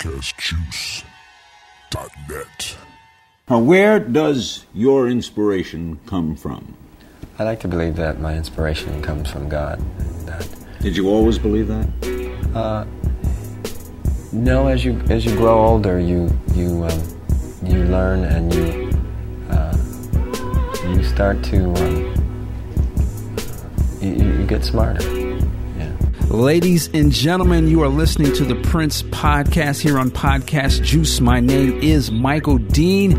podcastjuice.net. Now, where does your inspiration come from? I like to believe that my inspiration comes from God. That Did you always believe that? uh, no, as you as you grow older, you you um, you learn and you uh, you start to um, you, you get smarter. Ladies and gentlemen, you are listening to the Prince Podcast here on Podcast Juice. My name is Michael Dean,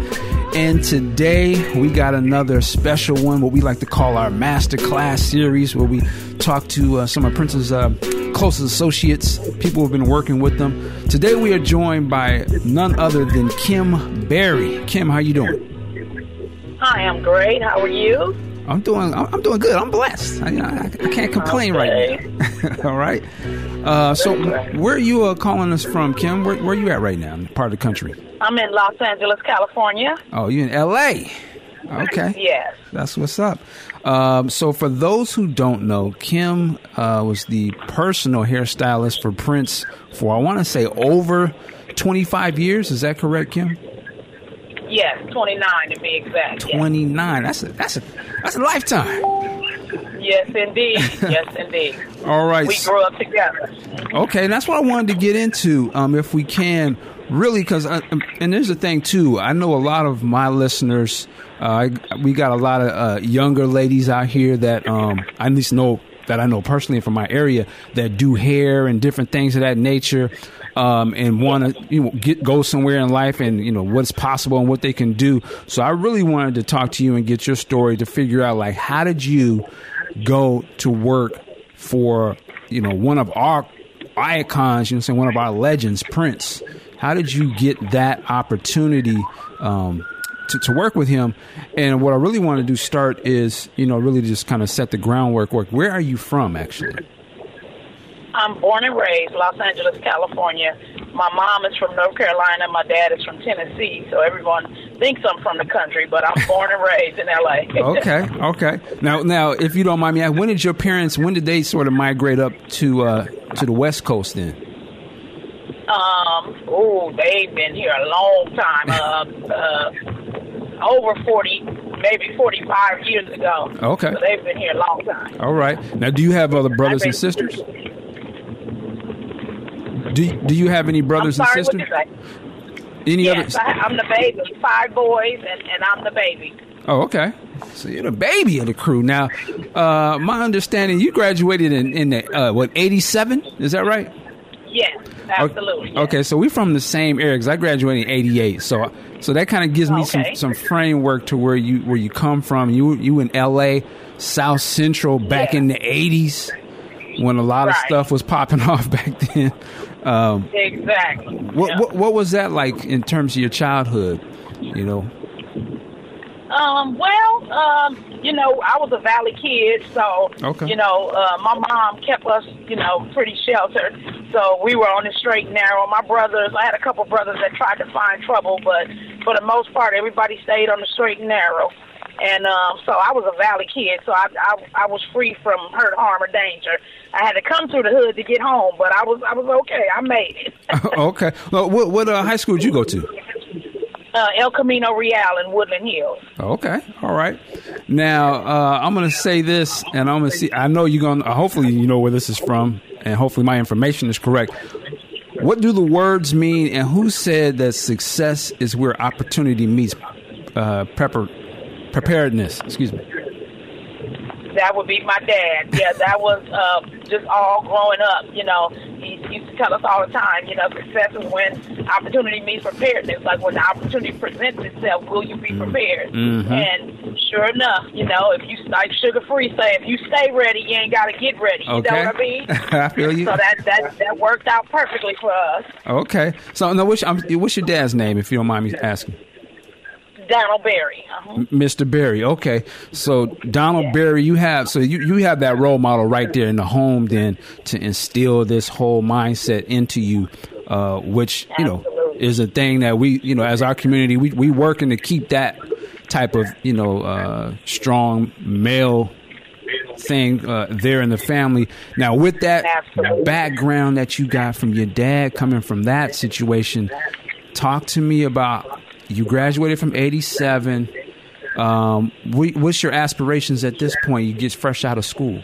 and today we got another special one, what we like to call our Masterclass series, where we talk to uh, some of Prince's uh, closest associates, people who've been working with them. Today we are joined by none other than Kim Berry. Kim, how you doing? Hi, I'm great. How are you? I'm doing. I'm doing good. I'm blessed. I, I, I can't complain right now. All right. Uh, so, where are you uh, calling us from, Kim? Where, where are you at right now? Part of the country? I'm in Los Angeles, California. Oh, you in L.A. Okay. Yes. That's what's up. Um, so, for those who don't know, Kim uh, was the personal hairstylist for Prince for I want to say over 25 years. Is that correct, Kim? Yes, 29 to be exact. Yes, 29. That's a that's a that's a lifetime. yes indeed. yes, indeed. All right. We grew up together. Okay, that's what I wanted to get into, um, if we can, really, because and there's the thing too. I know a lot of my listeners. Uh, we got a lot of uh, younger ladies out here that um, I at least know that I know personally from my area that do hair and different things of that nature, um, and want to you know get go somewhere in life and you know what's possible and what they can do. So I really wanted to talk to you and get your story to figure out like how did you go to work for you know one of our icons, you know, saying one of our legends, Prince. How did you get that opportunity um, to, to work with him? And what I really want to do start is, you know, really just kind of set the groundwork. Work. Where are you from, actually? I'm born and raised Los Angeles, California. My mom is from North Carolina. My dad is from Tennessee. So everyone thinks I'm from the country, but I'm born and raised in LA. okay, okay. Now, now, if you don't mind me, when did your parents? When did they sort of migrate up to uh, to the West Coast? Then. Um, oh, they've been here a long time. Uh, uh, over 40, maybe 45 years ago. Okay. So they've been here a long time. All right. Now, do you have other brothers and sisters? Do Do you have any brothers sorry, and sisters? Any Yes, other? I, I'm the baby. Five boys, and, and I'm the baby. Oh, okay. So you're the baby of the crew. Now, uh, my understanding, you graduated in in the uh, what '87? Is that right? Yes, absolutely. yes. Okay, so we're from the same area because I graduated in '88. So so that kind of gives me Okay. some some framework to where you where you come from. You you in L.A. South Central back Yeah. in the '80s when a lot of stuff was popping off back then. Um, Exactly. what, Yeah. what what was that like in terms of your childhood? You know. Um, well, um, you know, I was a valley kid, so Okay. you know, uh, my mom kept us, you know, pretty sheltered. So we were on the straight and narrow. My brothers, I had a couple brothers that tried to find trouble, but for the most part, everybody stayed on the straight and narrow. And um, so I was a valley kid, so I, I I was free from hurt, harm, or danger. I had to come through the hood to get home, but I was I was okay. I made it. okay. Well, what what uh, high school did you go to? Uh, El Camino Real in Woodland Hills. Okay, all right. Now uh, I'm going to say this, and I'm going to see. I know you're going. to Hopefully, you know where this is from, and hopefully my information is correct. What do the words mean, and who said that success is where opportunity meets uh, prepar- preparedness? Excuse me. That would be my dad. Yeah, that was uh, just all growing up. You know, he used to tell us all the time. You know, success is when opportunity meets preparedness. Like when the opportunity presents itself, will you be prepared? Mhm. And sure enough, you know, if you like sugar free say, if you stay ready, you ain't got to get ready. You Okay. know what I mean? I feel you. So that that that worked out perfectly for us. Okay. So now, what's, um, what's your dad's name, if you don't mind me asking? Donald Berry. Uh-huh. Mr. Berry. Okay, so Donald Berry, you have so you you have that role model right there in the home, then to instill this whole mindset into you, uh, which you know Absolutely. is a thing that we you know as our community we we working to keep that type of you know uh, strong male thing uh, there in the family. Now, with that Absolutely. background that you got from your dad, coming from that situation, talk to me about you graduated from '87. Um, wh- what's your aspirations at this point? You get fresh out of school.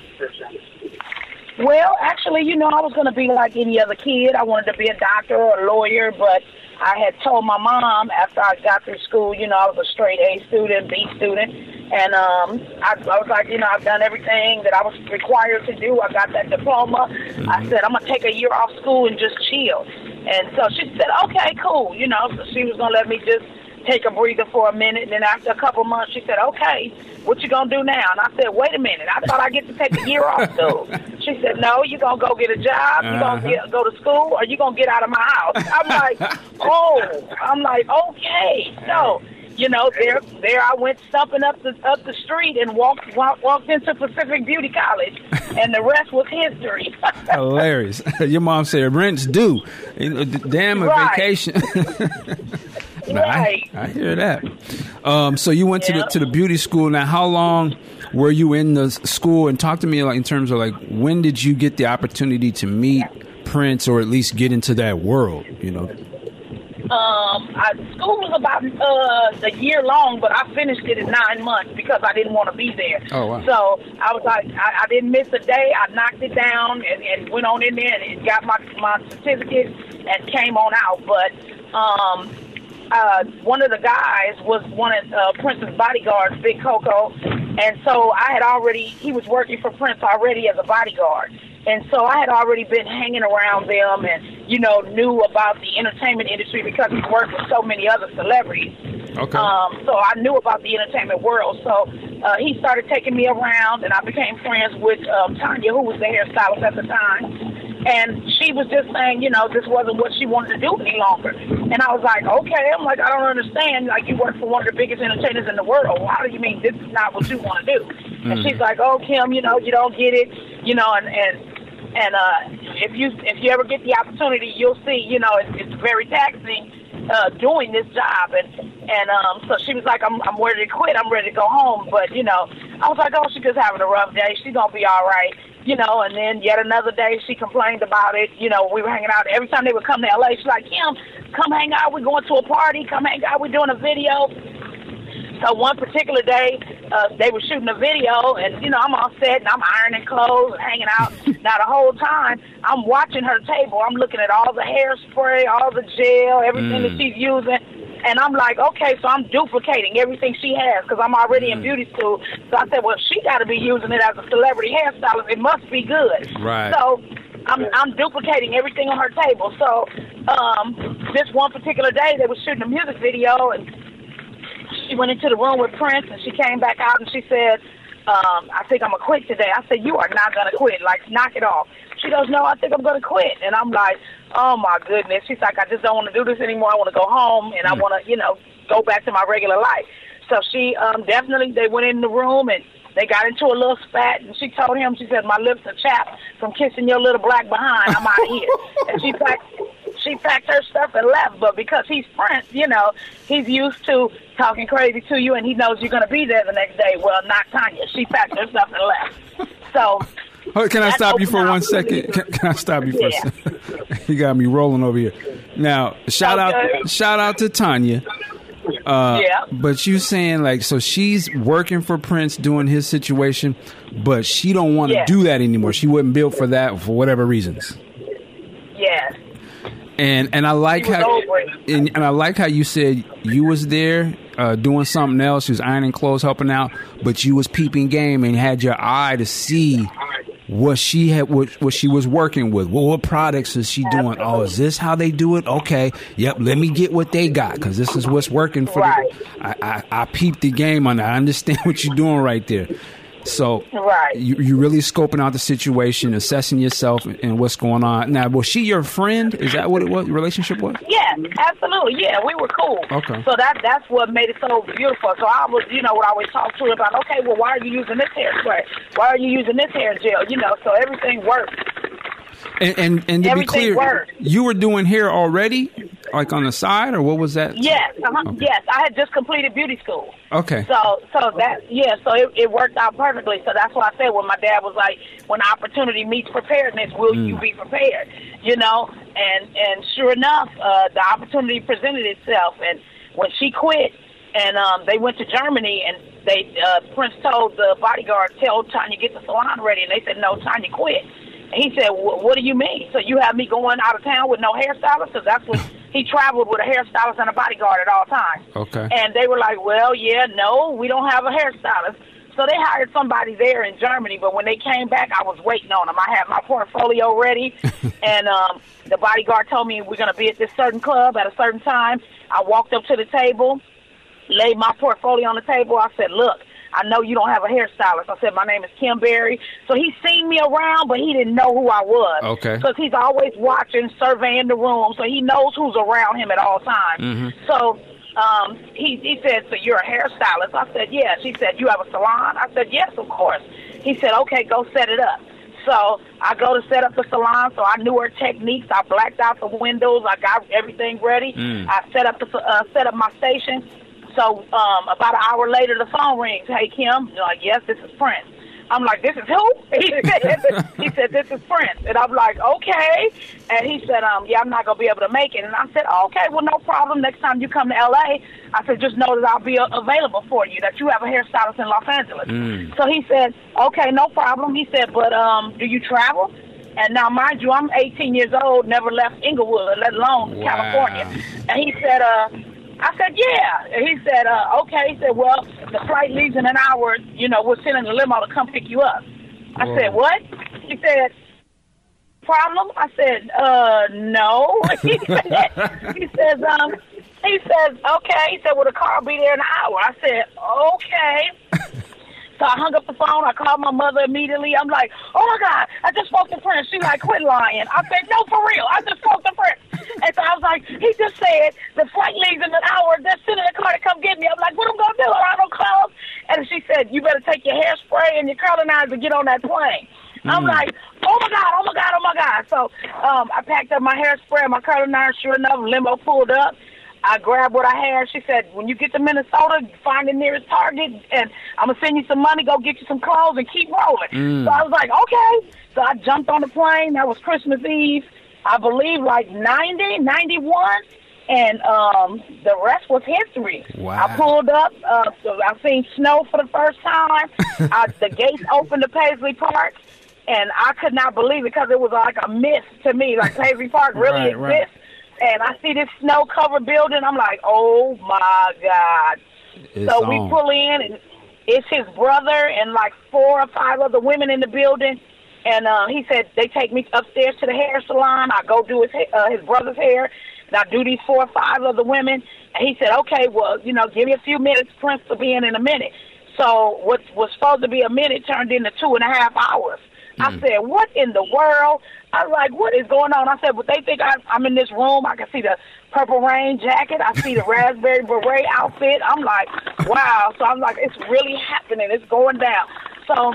Well, actually, you know, I was going to be like any other kid. I wanted to be a doctor or a lawyer, but I had told my mom after I got through school, you know, I was a straight A student, B student, and um, I, I was like, you know, I've done everything that I was required to do. I got that diploma. I said I'm gonna take a year off school and just chill. And so she said, okay, cool. You know, so she was gonna let me just take a breather for a minute. And then after a couple months, she said, okay, what you going to do now? And I said, wait a minute. I thought I get to take a year off school. She said, no, you going to go get a job. you going uh-huh. to go to school or you going to get out of my house. I'm like, oh, I'm like, okay. So, you know, there, there I went stumping up the up the street and walked walked, walked into Pacific Beauty College, and the rest was history. Hilarious. Your mom said rent's due. You know, d- Damn a Right. vacation. Right. I, I hear that. Um, so you went to the to the beauty school. Now, how long were you in the school? And talk to me like in terms of like when did you get the opportunity to meet Prince, or at least get into that world? You know. Um, I, school was about uh, a year long, but I finished it in nine months because I didn't want to be there. Oh, wow. So I was like, I, I didn't miss a day. I knocked it down and, and went on in there and got my my certificate and came on out. But um, uh, one of the guys was one of uh, Prince's bodyguards, Big Coco, and so I had already he was working for Prince already as a bodyguard. And so I had already been hanging around them and, you know, knew about the entertainment industry because he's worked with so many other celebrities. Okay. Um, so I knew about the entertainment world. So uh, he started taking me around, and I became friends with um, Tanya, who was the hairstylist at the time. And she was just saying, you know, this wasn't what she wanted to do any longer. And I was like, okay. I'm like, I don't understand. Like, you work for one of the biggest entertainers in the world. How do you mean this is not what you want to do? And she's like, oh, Kim, you know, you don't get it. You know, and and and uh, if you if you ever get the opportunity, you'll see. You know, it's, it's very taxing uh, doing this job. And and um, so she was like, I'm I'm ready to quit. I'm ready to go home. But you know, I was like, oh, she's just having a rough day. She's gonna be all right. You know, and then yet another day she complained about it. You know, we were hanging out every time they would come to LA. She's like, Kim, come hang out. We're going to a party. Come hang out. We're doing a video. So one particular day, uh, they were shooting a video, and you know I'm on set and I'm ironing clothes and hanging out. now the whole time I'm watching her table. I'm looking at all the hairspray, all the gel, everything that she's using, and I'm like, okay, so I'm duplicating everything she has because I'm already in beauty school. So I said, well, she got to be using it as a celebrity hairstylist. It must be good. Right. So I'm I'm duplicating everything on her table. So um, this one particular day, they were shooting a music video and she went into the room with Prince and she came back out and she said, um, I think I'm gonna quit today. I said, You are not gonna quit, like knock it off. She goes, No, I think I'm gonna quit and I'm like, Oh my goodness. She's like, I just don't wanna do this anymore. I wanna go home and I wanna, you know, go back to my regular life. So she um definitely they went in the room and they got into a little spat and she told him, she said, My lips are chapped from kissing your little black behind. I'm out of here. and she packed she packed her stuff and left. But because he's Prince, you know, he's used to talking crazy to you, and he knows you're going to be there the next day. Well, not Tanya. She packed her stuff and left. So. Oh, can I stop you for one second? Can, can I stop you for Yeah. a second? you got me rolling over here. Now, shout Okay. out, shout out to Tanya. Uh, Yeah. But you saying like, so she's working for Prince, doing his situation, but she don't want to Yeah. do that anymore. She wasn't built for that for whatever reasons. And and I like how and, and I like how you said you was there uh, doing something else. You was ironing clothes, helping out, but you was peeping game and had your eye to see what she had, what, what she was working with. What, what products is she doing? Oh, is this how they do it? Okay, yep. Let me get what they got because this is what's working for. Right. The, I, I I peeped the game on that. I understand what you're doing right there. So Right. you you really scoping out the situation, assessing yourself and what's going on. Now, was she your friend? Is that what it was? Your relationship was? Yeah, absolutely. Yeah, we were cool. Okay. So that that's what made it so beautiful. So I was, you know, I always talk to her about, okay, well, why are you using this hairspray? Why are you using this hair gel? You know, so everything worked. And and, and to be clear, worked. you were doing hair already like on the side, or what was that? Yes, uh-huh. okay. yes. I had just completed beauty school. Okay. So, so that yeah, so it, it worked out perfectly. So that's why I said when my dad was like, when opportunity meets preparedness, will mm. you be prepared? You know, and and sure enough, uh, the opportunity presented itself, and when she quit, and um, they went to Germany, and they uh, Prince told the bodyguard, "Tell Tanya get the salon ready," and they said, "No, Tanya quit." He said, "What do you mean? So you have me going out of town with no hairstylist? Because that's what he traveled with a hairstylist and a bodyguard at all times." Okay. And they were like, "Well, yeah, no, we don't have a hairstylist." So they hired somebody there in Germany, but when they came back, I was waiting on them. I had my portfolio ready, and um, the bodyguard told me we're going to be at this certain club at a certain time. I walked up to the table, laid my portfolio on the table. I said, "Look, I know you don't have a hairstylist. I said, my name is Kim Berry. So he's seen me around, but he didn't know who I was. Okay. Because he's always watching, surveying the room, so he knows who's around him at all times. Mm-hmm. So um, he, he said, so you're a hairstylist? I said, yes. He said, you have a salon? I said, yes, of course. He said, okay, go set it up. So I go to set up the salon. So I knew her techniques. I blacked out the windows. I got everything ready. Mm. I set up the uh, set up my station. So um, about an hour later, the phone rings. Hey, Kim. You're like, yes, this is Prince. I'm like, this is who? He said, he said, this is Prince. And I'm like, okay. And he said, um, yeah, I'm not going to be able to make it. And I said, okay, well, no problem. Next time you come to L.A., I said, just know that I'll be uh, available for you, that you have a hairstylist in Los Angeles. Mm. So he said, okay, no problem. He said, but um, do you travel? And now, mind you, I'm 18 years old, never left Inglewood, let alone wow. California. And he said, uh, I said, yeah. And he said, uh, okay. He said, well, the flight leaves in an hour. You know, we're sending a limo to come pick you up. I Whoa. said, what? He said, problem? I said, uh, no. he, said, he says, um, he says, okay. He said, well, the car will be there in an hour. I said, okay. So I hung up the phone. I called my mother immediately. I'm like, oh my God, I just spoke to Prince. She's like, quit lying. I said, no, for real. I just spoke to Prince. And so I was like, he just said the flight leaves in an hour. They're sending a car to come get me. I'm like, what am I going to do? I don't clothes. And she said, you better take your hairspray and your curlinizer and get on that plane. I'm Mm. like, oh my God, oh my God, oh my God. So um, I packed up my hairspray and my curlinizer. Sure enough, limo pulled up. I grabbed what I had. She said, when you get to Minnesota, find the nearest Target, and I'm going to send you some money. Go get you some clothes and keep rolling. Mm. So I was like, okay. So I jumped on the plane. That was Christmas Eve. I believe like 90, 91. And um, the rest was history. Wow. I pulled up. Uh, so I seen snow for the first time. I, the gates opened to Paisley Park. And I could not believe it because it was like a mist to me. Like Paisley Park really Right, right. And I see this snow covered building. I'm like, oh my God. It's so we pull in, and it's his brother and like four or five other women in the building. And uh, he said they take me upstairs to the hair salon. I go do his uh, his brother's hair, and I do these four or five other women. And he said, okay, well, you know, give me a few minutes. Prince will be in in a minute. So what was supposed to be a minute turned into two and a half hours. I said, what in the world? I was like, what is going on? I said, but they think I, I'm in this room. I can see the purple rain jacket. I see the raspberry beret outfit. I'm like, wow. So I'm like, it's really happening. It's going down. So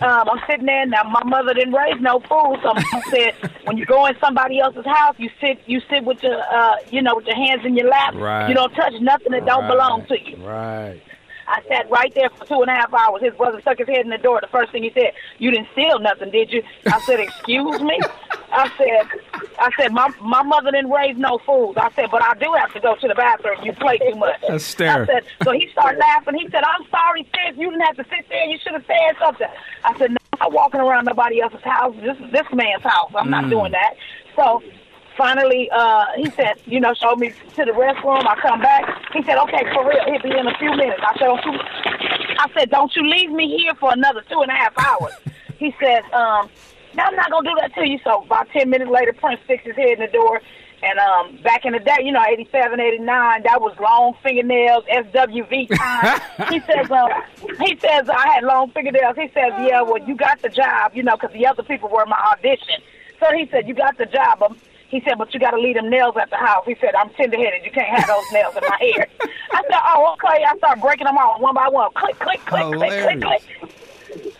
um, I'm sitting there now. My mother didn't raise no fool, so I said, when you go in somebody else's house, you sit, you sit with your, uh, you know, with your hands in your lap. Right. You don't touch nothing that don't belong to you. Right. I sat right there for two and a half hours. His brother stuck his head in the door. The first thing he said, "You didn't steal nothing, did you?" I said, "Excuse me." I said, "I said my my mother didn't raise no fools." I said, "But I do have to go to the bathroom. You play too much." That's stare. I said, so he started laughing. He said, "I'm sorry, sis. You didn't have to sit there. You should have said something." I said, "No, I'm not walking around nobody else's house. This is this man's house. I'm not mm. doing that." So finally, uh, he said, you know, showed me to the restroom. I come back. He said, okay, for real, he'll be in a few minutes. I said, don't you, I said, don't you leave me here for another two and a half hours. he said, um, no, I'm not going to do that to you. So about 10 minutes later, Prince sticks his head in the door. And um, back in the day, you know, 87, 89, that was long fingernails, SWV time. he says, uh, he says, I had long fingernails. He says, yeah, well, you got the job, you know, because the other people were in my audition. So he said, you got the job. Um, he said, but you got to leave them nails at the house. He said, I'm tender-headed. You can't have those nails in my hair. I said, oh, okay. I started breaking them off one by one. Click, click, click, click, click, click.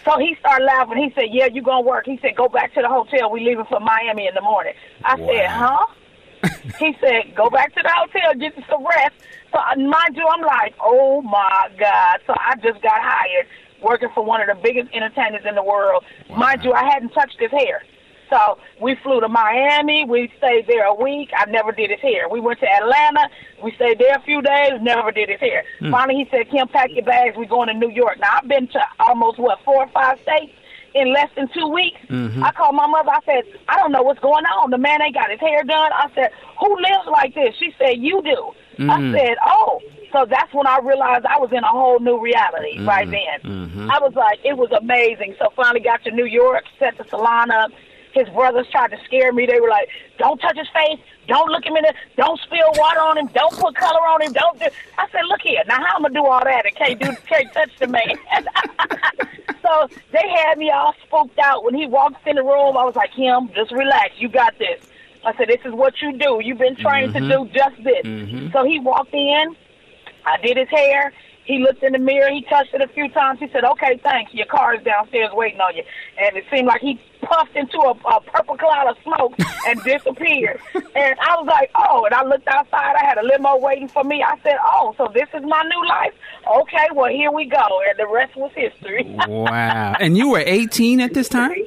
So he started laughing. He said, yeah, you going to work. He said, go back to the hotel. We leaving for Miami in the morning. I said, huh? he said, "Go back to the hotel, get some rest." So uh, mind you, I'm like, "Oh my god!" So I just got hired working for one of the biggest entertainers in the world. Wow. Mind you, I hadn't touched his hair. So we flew to Miami. We stayed there a week. I never did his hair. We went to Atlanta. We stayed there a few days. Never did his hair. Hmm. Finally, he said, "Kim, pack your bags. We're going to New York." Now I've been to almost what four or five states in less than two weeks. Mm-hmm. I called my mother. I said, "I don't know what's going on. The man ain't got his hair done." I said, "Who lives like this?" She said, "You do." Mm-hmm. I said, "Oh." So that's when I realized I was in a whole new reality mm-hmm. right then. Mm-hmm. I was like, it was amazing. So finally got to New York, set the salon up his brothers tried to scare me. They were like, "Don't touch his face. Don't look him in the. Don't spill water on him. Don't put color on him. Don't." Do. I said, "Look here. Now how am I gonna do all that? and can't do. Can't touch the man." so they had me all spooked out when he walked in the room. I was like, "Him, just relax. You got this." I said, "This is what you do. You've been trained mm-hmm. to do just this." Mm-hmm. So he walked in. I did his hair. He looked in the mirror. He touched it a few times. He said, "Okay, thanks. Your car is downstairs waiting on you." And it seemed like he puffed into a, a purple cloud of smoke and disappeared. and I was like, "Oh!" And I looked outside. I had a limo waiting for me. I said, "Oh, so this is my new life? Okay, well here we go." And the rest was history. wow! And you were 18 at this time.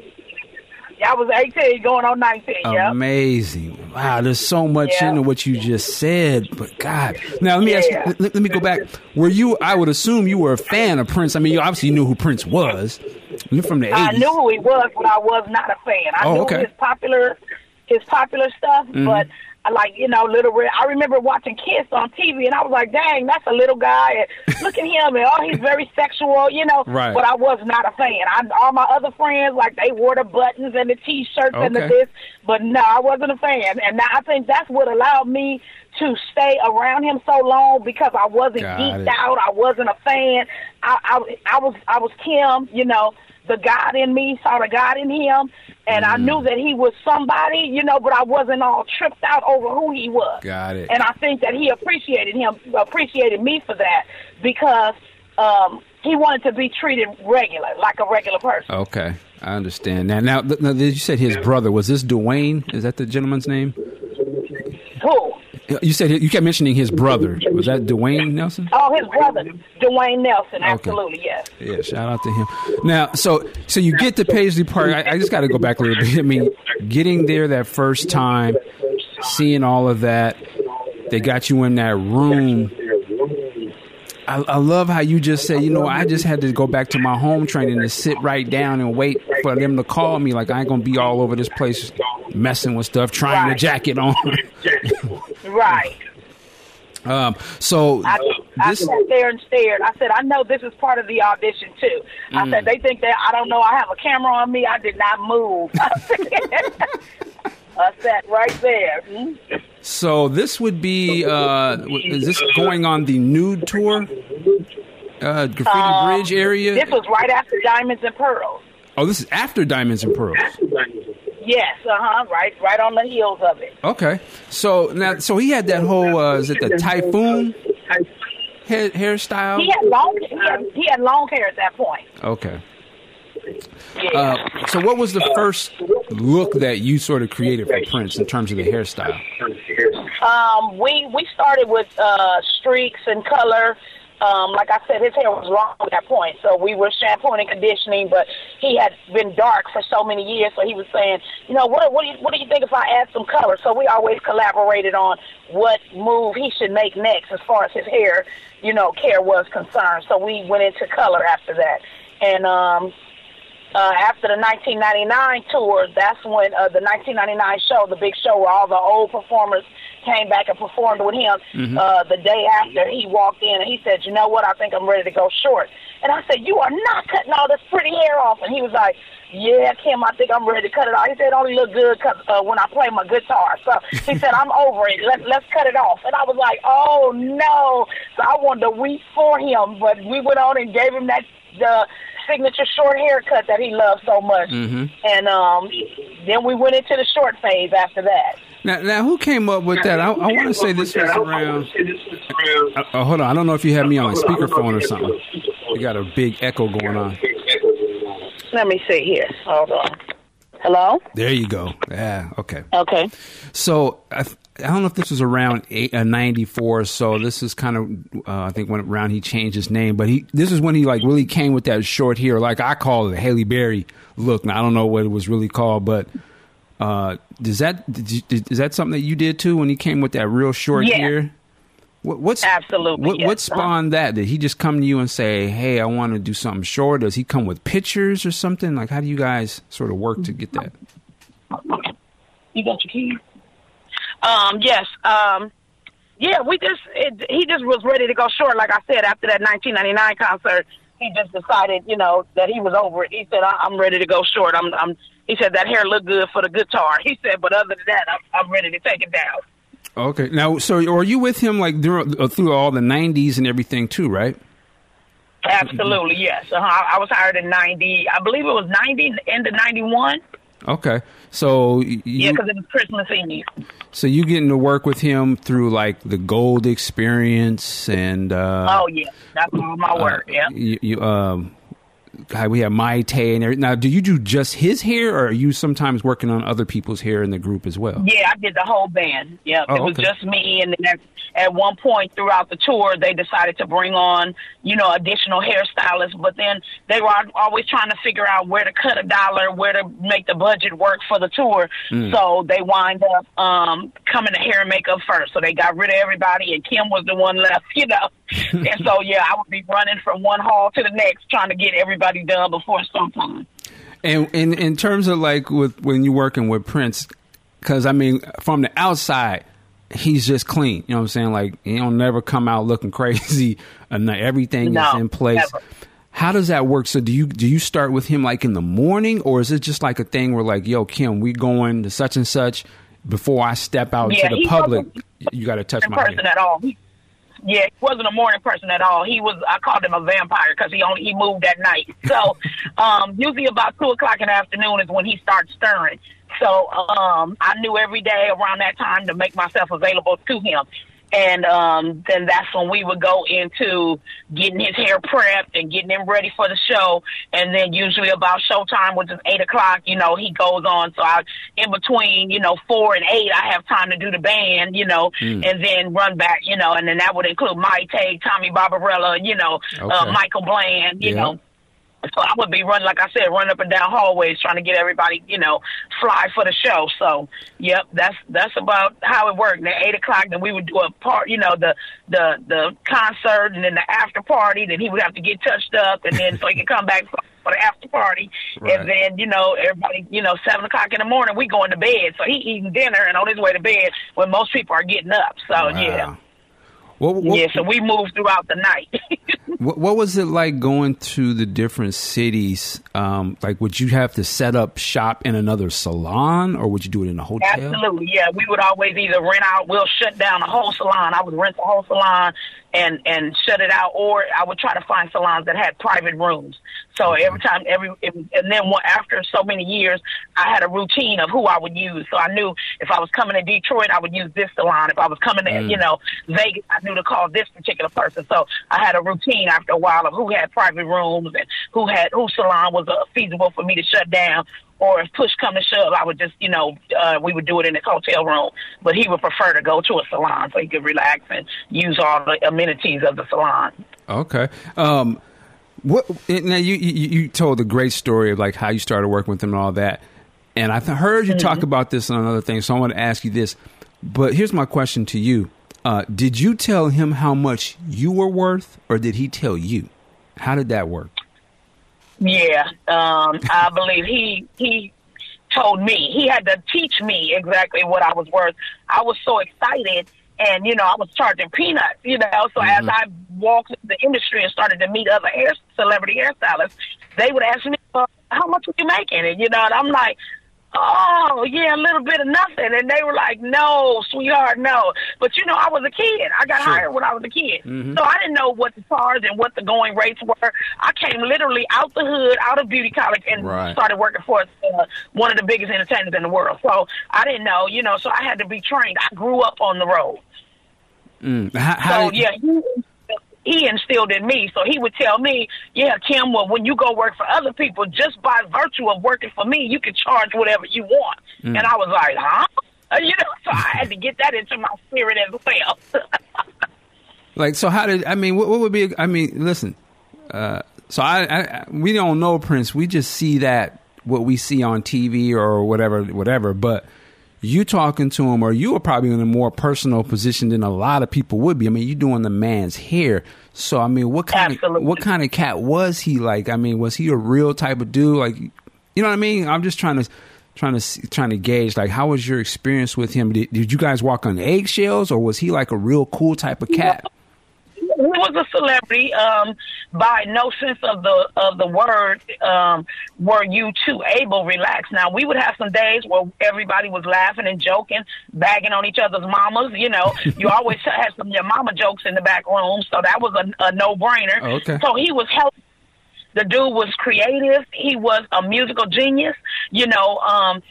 Yeah, I was 18 going on 19. Amazing. Yep. Wow, there's so much yeah. into what you just said. But God. Now, let me yeah. ask you, let, let, me go back. Were you, I would assume you were a fan of Prince. I mean, you obviously knew who Prince was. You're from the 80s. I knew who he was, but I was not a fan. I oh, knew okay. his popular his popular stuff, mm-hmm. but like you know, little red. I remember watching Kiss on TV, and I was like, "Dang, that's a little guy." And look at him, and oh, he's very sexual, you know. Right. But I was not a fan. I, all my other friends, like they wore the buttons and the T-shirts okay. and the this, but no, I wasn't a fan. And now I think that's what allowed me to stay around him so long because I wasn't Got geeked it. out. I wasn't a fan. I, I I was I was Kim, you know the God in me, saw the God in him, and mm. I knew mm. that he was somebody, you know, but I wasn't all tripped out over who he was. Got it. And I think that he appreciated him, appreciated me for that because um, he wanted to be treated regular, like a regular person. Okay, I understand. Now, now, now you said his brother was this Dwayne? Is that the gentleman's name? Who? You said you kept mentioning his brother. Was that Dwayne Nelson? Oh, his brother, Dwayne Nelson. Absolutely, okay. yes. Yeah, shout out to him. Now, so so you get to Paisley Park. I, I just got to go back a little bit. I mean, getting there that first time, seeing all of that, they got you in that room. I, I love how you just said, you know, I just had to go back to my home training to sit right down and wait for them to call me. Like I ain't gonna be all over this place messing with stuff, trying right. the jacket on. right. Um, so I, I sat there and stared. I said, I know this is part of the audition too. I mm. said, they think that I don't know. I have a camera on me. I did not move. I sat right there. Hmm? So this would be uh, is this going on the nude tour? Uh, Graffiti um, Bridge area. This was right after Diamonds and Pearls. Oh, this is after Diamonds and Pearls. Yes, uh huh. Right, right on the heels of it. Okay, so now, so he had that whole uh, is it the typhoon hair, hairstyle? He had long. He had, he had long hair at that point. Okay. Uh, so, what was the first look that you sort of created for Prince in terms of the hairstyle? Um, we we started with uh, streaks and color um, like I said, his hair was long at that point. So we were shampooing and conditioning, but he had been dark for so many years. So he was saying, you know, what what do you, what do you think if I add some color? So we always collaborated on what move he should make next as far as his hair, you know, care was concerned. So we went into color after that, and um, uh, after the 1999 tour, that's when uh, the 1999 show, the big show where all the old performers came back and performed with him mm-hmm. uh, the day after he walked in and he said, you know what, I think I'm ready to go short. And I said, you are not cutting all this pretty hair off. And he was like, yeah, Kim, I think I'm ready to cut it off. He said, it only look good cause, uh, when I play my guitar. So he said, I'm over it. Let, let's cut it off. And I was like, oh, no. So I wanted to weep for him. But we went on and gave him that the signature short haircut that he loved so much. Mm-hmm. And um, then we went into the short phase after that. Now, now, who came up with that? I, I want to say this was around. Uh, uh, hold on, I don't know if you have me on a speakerphone or something. You got a big echo going on. Let me see here. Hold on. Hello. There you go. Yeah. Okay. Okay. So, I, I don't know if this was around eight, uh, 94 or so. This is kind of, uh, I think when around he changed his name, but he, this is when he like really came with that short hair, like I call it Halle Berry look. Now, I don't know what it was really called, but, uh, does that, you, is that something that you did too when he came with that real short yeah. hair? What, what's absolutely what, yes. what spawned that? Did he just come to you and say, "Hey, I want to do something short"? Does he come with pictures or something? Like, how do you guys sort of work to get that? You got your keys. Um, yes. Um, yeah, we just it, he just was ready to go short. Like I said, after that 1999 concert, he just decided, you know, that he was over it. He said, I- "I'm ready to go short." I'm, I'm. He said that hair looked good for the guitar. He said, but other than that, I'm, I'm ready to take it down. Okay. Now, so are you with him like during, uh, through all the '90s and everything too, right? Absolutely, yes. Uh-huh. I I was hired in '90. I believe it was '90, into '91. Okay. So you, Yeah, because it was Christmas Eve. so you getting to work with him through like the Gold Experience and uh, Oh yeah, that's all my work. uh, yeah. You, you um, God, we have Tay and everything. Now, do you do just his hair, or are you sometimes working on other people's hair in the group as well? Yeah, I did the whole band. Yeah, Oh, it was okay. just me. And then at, one point throughout the tour, they decided to bring on, you know, additional hairstylists. But then they were always trying to figure out where to cut a dollar, where to make the budget work for the tour. Mm. So they wind up um, coming to hair and makeup first. So they got rid of everybody, and Kim was the one left, you know. and so yeah, I would be running from one hall to the next, trying to get everybody done before sometime. And in in terms of like with when you're working with Prince, because I mean, from the outside, he's just clean. You know what I'm saying? Like he don't never come out looking crazy. And everything No, is in place. never. How does that work? So do you do you start with him like in the morning, or is it just like a thing where like, yo, Kim, we going to such and such before I step out Yeah, to the public? You got to touch my person at all. He, yeah, he wasn't a morning person at all. He was. I called him a vampire because he only he moved at night. So um, usually about two o'clock in the afternoon is when he starts stirring. So um, I knew every day around that time to make myself available to him. And um, then that's when we would go into getting his hair prepped and getting him ready for the show. And then usually about showtime, which is eight o'clock, you know, he goes on. So I, in between, you know, four and eight, I have time to do the band, you know, and then run back, you know, and then that would include Mayte, Tommy Barbarella, you know, Okay. uh, Michael Bland, you Yeah. know. So I would be running, like I said, running up and down hallways trying to get everybody, you know, fly for the show. So, yep, that's that's about how it worked. And at eight o'clock, then we would do a part, you know, the the the concert, and then the after party. Then he would have to get touched up, and then so he could come back for, the after party. Right. And then, you know, everybody, you know, seven o'clock in the morning, we going to bed. So he eating dinner and on his way to bed when most people are getting up. So yeah, Wow. What, what, yeah. So we moved throughout the night. What, what was it like going to the different cities? Um, like, would you have to set up shop in another salon, or would you do it in a hotel? Absolutely, yeah. We would always either rent out, we'll shut down a whole salon. I would rent the whole salon and and shut it out, or I would try to find salons that had private rooms. So every time, every and then after so many years, I had a routine of who I would use. So I knew if I was coming to Detroit, I would use this salon. If I was coming to you know Vegas, I knew to call this particular person. So I had a routine after a while of who had private rooms and who had whose salon was uh, feasible for me to shut down or if push come to shove, I would just, you know, uh, we would do it in the hotel room. But he would prefer to go to a salon so he could relax and use all the amenities of the salon. Okay. Um, what now? You, you you told a great story of like how you started working with him and all that, and I th- heard you talk about this on another thing. So I want to ask you this. But here's my question to you: uh, Did you tell him how much you were worth, or did he tell you? How did that work? Yeah, um, I believe he he told me he had to teach me exactly what I was worth. I was so excited, and you know I was charging peanuts. You know, so as I walked the industry and started to meet other hair celebrity hairstylists, they would ask me, uh, "How much are you making?" And you know, and I'm like. Oh yeah, a little bit of nothing, and they were like, "No, sweetheart, no." But you know, I was a kid. I got hired when I was a kid, so I didn't know what the charge and what the going rates were. I came literally out the hood, out of beauty college, and Right. started working for uh, one of the biggest entertainers in the world. So I didn't know, you know, so I had to be trained. I grew up on the road. Mm. How, how So yeah, he, he instilled in me. So he would tell me, "Yeah, Kim, well, when you go work for other people, just by virtue of working for me, you can charge whatever you want." Mm. And I was like, "Huh?" Uh, you know, so I had to get that into my spirit as well. like, so how did I mean? What, what would be? I mean, listen. Uh, so I, I, we don't know Prince. We just see that what we see on TV or whatever, whatever. But you talking to him, or you are probably in a more personal position than a lot of people would be. I mean, you doing the man's hair. So I mean, what kind Absolutely. of what kind of cat was he? Like, I mean, was he a real type of dude? Like, you know what I mean? I'm just trying to trying to trying to gauge like how was your experience with him? Did, did you guys walk on eggshells, or was he like a real cool type of cat? He was a celebrity um, by no sense of the of the word. Um, were you too able relax? Now we would have some days where everybody was laughing and joking, bagging on each other's mamas. You know, you always had some your mama jokes in the back room, so that was a, a no brainer. Oh, okay. So he was helping. The dude was creative. He was a musical genius. You know, um,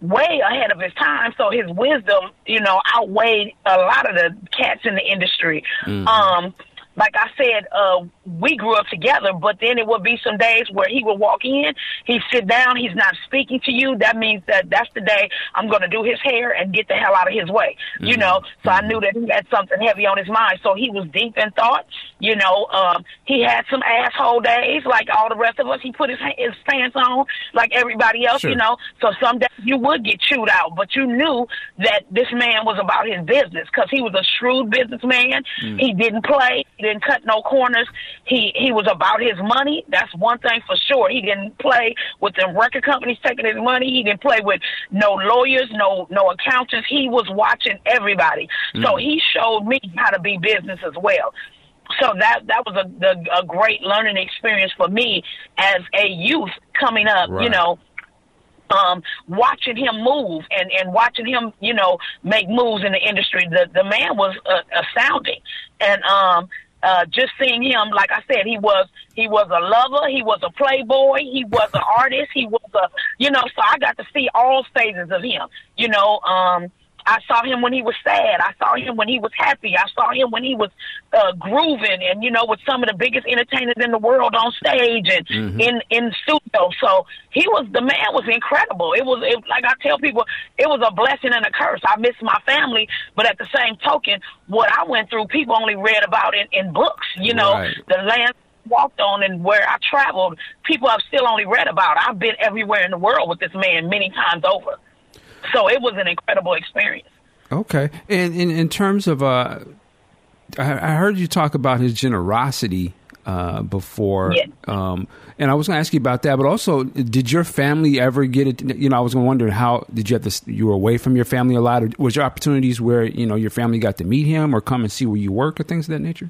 way ahead of his time. So his wisdom, you know, outweighed a lot of the cats in the industry. Um, like I said, uh, we grew up together, but then it would be some days where he would walk in, he'd sit down, he's not speaking to you. That means that that's the day I'm going to do his hair and get the hell out of his way, you mm-hmm. know? So I mm-hmm. knew that he had something heavy on his mind. So he was deep in thought, you know, um, he had some asshole days like all the rest of us. He put his, his pants on like everybody else, Sure. you know? So some days you would get chewed out, but you knew that this man was about his business because he was a shrewd businessman. Mm. He didn't play. He didn't cut no corners. He he was about his money. That's one thing for sure. He didn't play with the record companies taking his money. He didn't play with no lawyers, no no accountants. He was watching everybody. So he showed me how to be business as well so that that was a, the, a great learning experience for me as a youth coming up. You know, um, watching him move and and watching him, you know, make moves in the industry. The the man was uh, astounding, and um. Uh, just seeing him, like I said, he was he was a lover, he was a playboy, he was an artist, he was a you know. So I got to see all phases of him. You know, um, I saw him when he was sad. I saw him when he was happy. I saw him when he was uh, grooving and you know with some of the biggest entertainers in the world on stage and in in studio. So he was the man was incredible. It was it, like I tell people, it was a blessing and a curse. I miss my family, but at the same token, what I went through, people only read about in, in books. You know, Right. the land walked on and where I traveled, people have still only read about. I've been everywhere in the world with this man many times over. So it was an incredible experience. Okay, and in in terms of, uh, I, I heard you talk about his generosity uh, before, Yeah. um, and I was going to ask you about that. But also, did your family ever get it? You know, I was going to wonder how did you have this? You were away from your family a lot. Or was there opportunities where you know your family got to meet him or come and see where you work or things of that nature?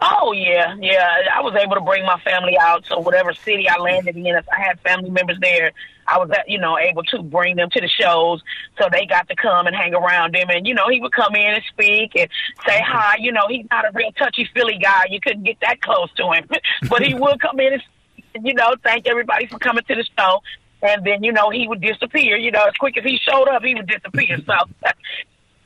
Oh yeah, yeah. I was able to bring my family out. So whatever city I landed in, if I had family members there, I was, you know, able to bring them to the shows. So they got to come and hang around him. And you know, he would come in and speak and say hi. You know, he's not a real touchy feely guy. You couldn't get that close to him, but he would come in and, you know, thank everybody for coming to the show. And then you know he would disappear. You know, as quick as he showed up, he would disappear. So.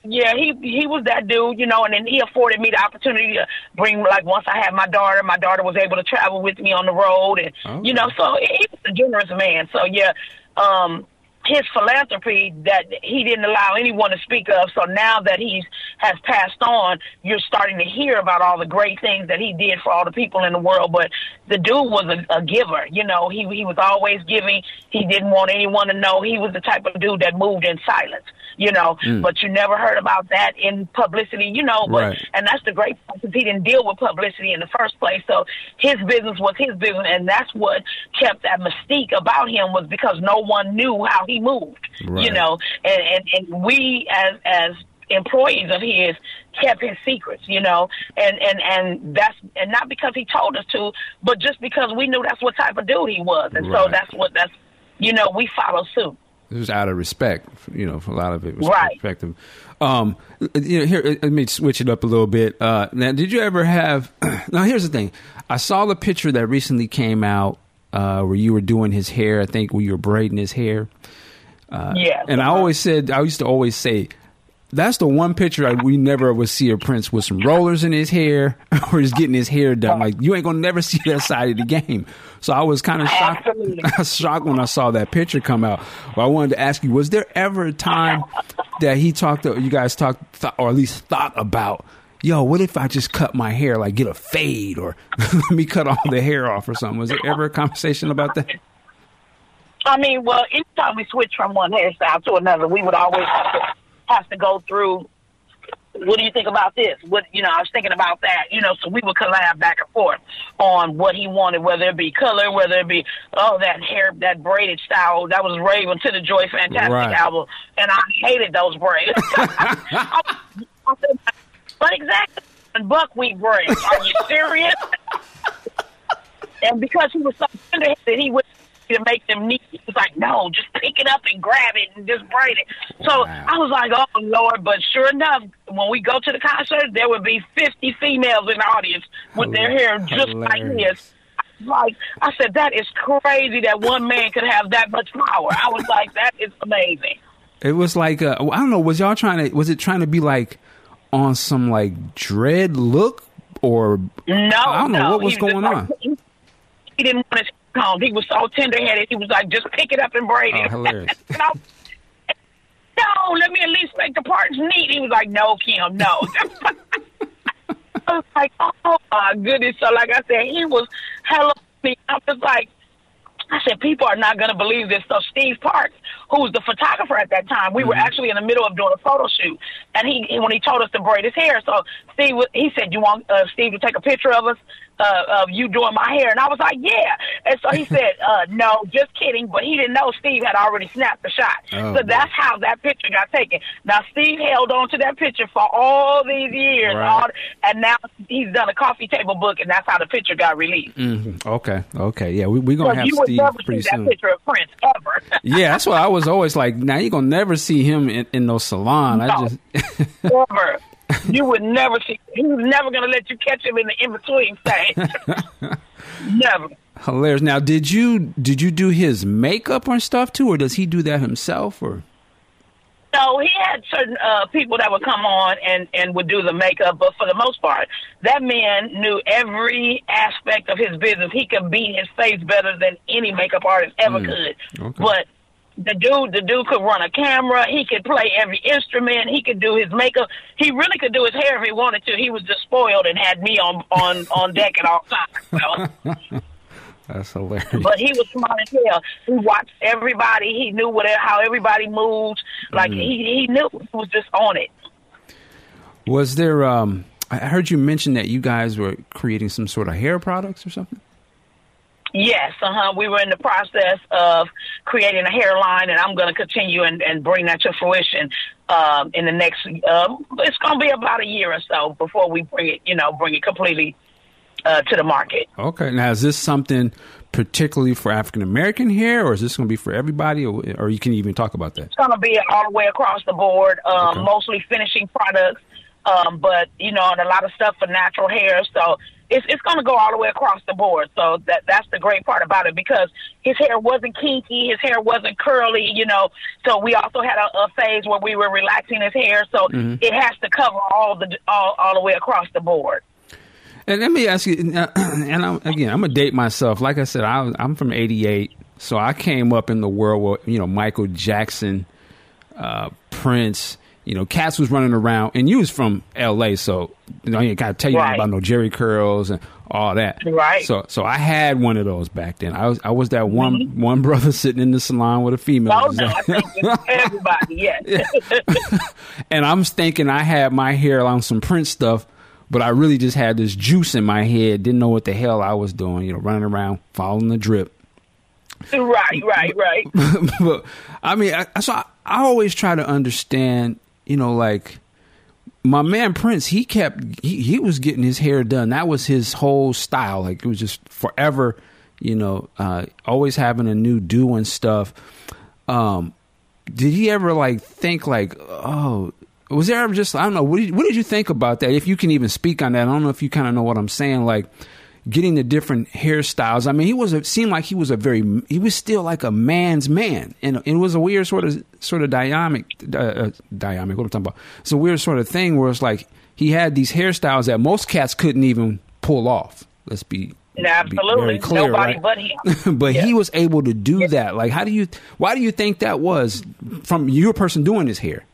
Yeah, he he was that dude, you know, and then he afforded me the opportunity to bring like once I had my daughter, my daughter was able to travel with me on the road and Okay. you know, so he was a generous man. So yeah, um his philanthropy that he didn't allow anyone to speak of. So now that he's has passed on, you're starting to hear about all the great things that he did for all the people in the world. But the dude was a, a giver. You know, he he was always giving. He didn't want anyone to know. He was the type of dude that moved in silence. You know, mm. but you never heard about that in publicity. You know, but Right. and that's the great part because he didn't deal with publicity in the first place. So his business was his business, and that's what kept that mystique about him was because no one knew how he moved. Right. You know, and, and and we as as employees of his kept his secrets, you know, and and and that's and not because he told us to, but just because we knew that's what type of dude he was, and so that's what that's you know we follow suit. It was out of respect, you know, for a lot of it was Right. respective. Um, you know, here let me switch it up a little bit. Uh, now, did you ever have? now, here's the thing. I saw the picture that recently came out uh, where you were doing his hair. I think where you were braiding his hair. Uh, Yeah. And I always said, I used to always say, that's the one picture I, we never would see a Prince with some rollers in his hair or he's getting his hair done. Like you ain't gonna never see that side of the game. So I was kind of shocked. I was shocked when I saw that picture come out. Well, I wanted to ask you: Was there ever a time that he talked, to, you guys talked, th- or at least thought about? Yo, what if I just cut my hair, like get a fade, or let me cut all the hair off, or something? Was there ever a conversation about that? I mean, well, anytime we switch from one hairstyle to another, we would always have to, have to go through. What do you think about this? What you know, I was thinking about that. You know, so we would collab back and forth on what he wanted, whether it be color, whether it be oh that hair, that braided style. That was Rave Un2 the Joy Fantastic Right. album, and I hated those braids. I, I said, but exactly, buckwheat braids. Are you serious? and because he was so tender-headed, he would to make them neat. Was like, no, just pick it up and grab it and just braid it. So Wow. I was like, oh Lord! But sure enough, when we go to the concert, there would be fifty females in the audience with their hair just like this. Like I said, that is crazy that one man could have that much power. I was like, that is amazing. It was like uh, I don't know. Was y'all trying to? Was it trying to be like on some like dread look or? No, I don't know no. what was going just on. He, he didn't want his He was so tender headed. He was like, just pick it up and braid it. Oh, hilarious. And I- no, let me at least make the parts neat. He was like, no, Kim, no. I was like, oh my goodness. So like I said, he was hella me. I was like, I said, people are not going to believe this. So Steve Parks, who was the photographer at that time, we were actually in the middle of doing a photo shoot, and he he- when he told us to braid his hair, so Steve he said, "You want uh, Steve to take a picture of us uh, of you doing my hair?" And I was like, "Yeah." And so he said, uh, "No, just kidding," but he didn't know Steve had already snapped the shot. Oh, so boy. that's how that picture got taken. Now Steve held on to that picture for all these years, Right. all, and now he's done a coffee table book, and that's how the picture got released. Mhm. Okay, okay, yeah, we we gonna So have you would Steve never see pretty that picture of Prince ever. Yeah, that's why I was always like, now you're gonna never see him in, in no salon. I just Ever. You would never see. He was never going to let you catch him in the in between stage. never. hilarious. Now, did you did you do his makeup or stuff too, or does he do that himself? Or no, he had certain uh, people that would come on and and would do the makeup, but for the most part, that man knew every aspect of his business. He could beat his face better than any makeup artist ever could. okay. But the dude, the dude could run a camera. He could play every instrument. He could do his makeup. He really could do his hair if he wanted to. He was just spoiled and had me on on on deck at all times. So. that's hilarious. But he was smart as hell. He watched everybody. He knew what how everybody moved. Like Mm-hmm. he he knew. He was just on it. Was there? Um, I heard you mention that you guys were creating some sort of hair products or something. Yes, uh huh. We were in the process of creating a hairline, and I'm going to continue and, and bring that to fruition um, in the next. Um, it's going to be about a year or so before we bring it. You know, bring it completely uh, to the market. Okay, now is this something particularly for African American hair, or is this going to be for everybody, or, or you can even talk about that? It's going to be all the way across the board, um, Okay. mostly finishing products, um, but you know, and a lot of stuff for natural hair. So it's it's going to go all the way across the board. So that that's the great part about it because his hair wasn't kinky, his hair wasn't curly, you know. So we also had a, a phase where we were relaxing his hair, so it has to cover all the all all the way across the board. And let me ask you, and I'm, again, I'm gonna date myself. Like I said, I, I'm from '88, so I came up in the world where you know Michael Jackson, uh, Prince. You know, Cats was running around, and you was from L.A., so you know, I ain't gotta tell you Right. about no Jheri curls and all that. Right. So, so I had one of those back then. I was, I was that one, one brother sitting in the salon with a female. Oh no, everybody, yes. and I'm thinking I had my hair on some Prince stuff, but I really just had this juice in my head. Didn't know what the hell I was doing. You know, running around following the drip. right, right, right. but I mean, I, so I, I always try to understand. You know, like my man Prince, he kept he, he was getting his hair done. That was his whole style. Like it was just forever. You know, uh, always having a new do and stuff. Um, did he ever like think like, oh, was there ever just I don't know what did, what did you think about that? If you can even speak on that, I don't know if you kind of know what I'm saying. Like getting the different hairstyles. I mean, he was a, seemed like he was a very he was still like a man's man, and it was a weird sort of sort of dynamic uh, uh, dynamic. What I'm talking about? It's a weird sort of thing where it's like he had these hairstyles that most cats couldn't even pull off. Let's be. be Absolutely. very clear, Nobody right? but him. but Yeah. he was able to do that. Like, how do you? Why do you think that was from your person doing his hair?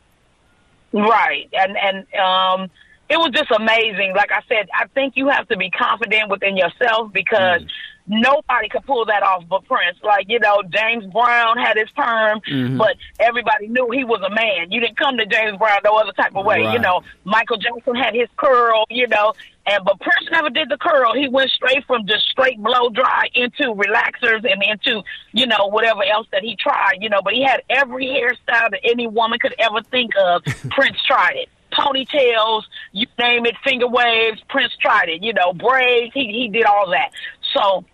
Right, and and um, it was just amazing. Like I said, I think you have to be confident within yourself because. Mm. Nobody could pull that off but Prince. Like, you know, James Brown had his perm, mm-hmm. but everybody knew he was a man. You didn't come to James Brown no other type of way. Right. You know, Michael Jackson had his curl, you know, and but Prince never did the curl. He went straight from just straight blow dry into relaxers and into, you know, whatever else that he tried, you know, but he had every hairstyle that any woman could ever think of. Prince tried it ponytails, you name it, finger waves. Prince tried it, you know, braids. He he did all that. So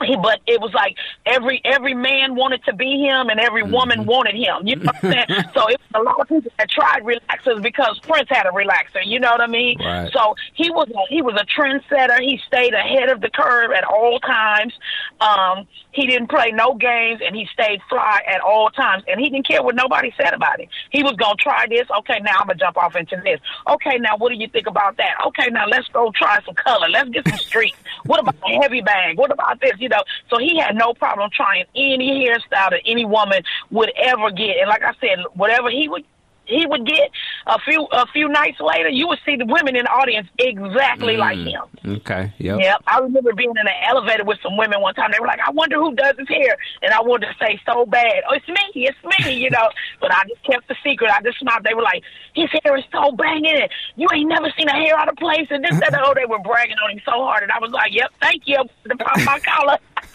but it was like every every man wanted to be him and every woman mm-hmm. wanted him. You know what I'm saying? so it was a lot of people that tried relaxers because Prince had a relaxer. You know what I mean? Right. So he was a, he was a trendsetter. He stayed ahead of the curve at all times. Um, he didn't play no games and he stayed fly at all times. And he didn't care what nobody said about it. He was gonna try this. Okay, now I'm gonna jump off into this. Okay, now what do you think about that? Okay, now let's go try some color. Let's get some street. what about a heavy bang? What about this? You know. So he had no problem trying any hairstyle that any woman would ever get. And like I said, whatever he would he would get a few a few nights later, you would see the women in the audience exactly mm, like him. Okay. Yep. Yep. I remember being in an elevator with some women one time. They were like, "I wonder who does his hair," and I wanted to say so bad, "Oh, it's me, it's me," you know. but I just kept the secret. I just smiled. They were like, "His hair is so banging, and you ain't never seen a hair out of place." And this, that, oh, they were bragging on him so hard, and I was like, "Yep, thank you." Pop my collar.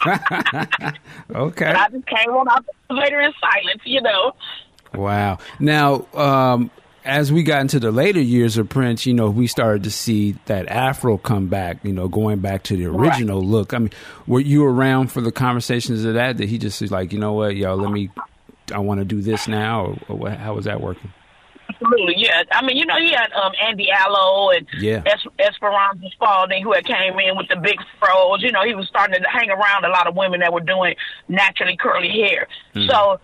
okay. But I just came on out the elevator in silence, you know. Wow. Now, um, as we got into the later years of Prince, you know, we started to see that Afro come back, you know, going back to the original right. look. I mean, were you around for the conversations of that? That he just was like, you know what, yo, let me, I want to do this now, or, or how was that working? Absolutely, yeah. I mean, you know, he had um, Andy Allo and yeah. es- Esperanza Spalding, who had came in with the big fros. You know, he was starting to hang around a lot of women that were doing naturally curly hair. Mm. So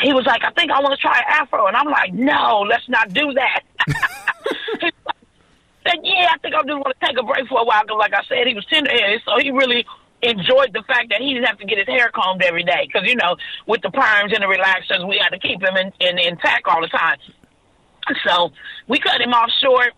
he was like, I think I want to try afro. And I'm like, no, let's not do that. he said, yeah, I think I just want to take a break for a while. Because like I said, he was tender-headed, so he really enjoyed the fact that he didn't have to get his hair combed every day. Because, you know, with the perms and the relaxers, we had to keep him in, in, intact all the time. So we cut him off short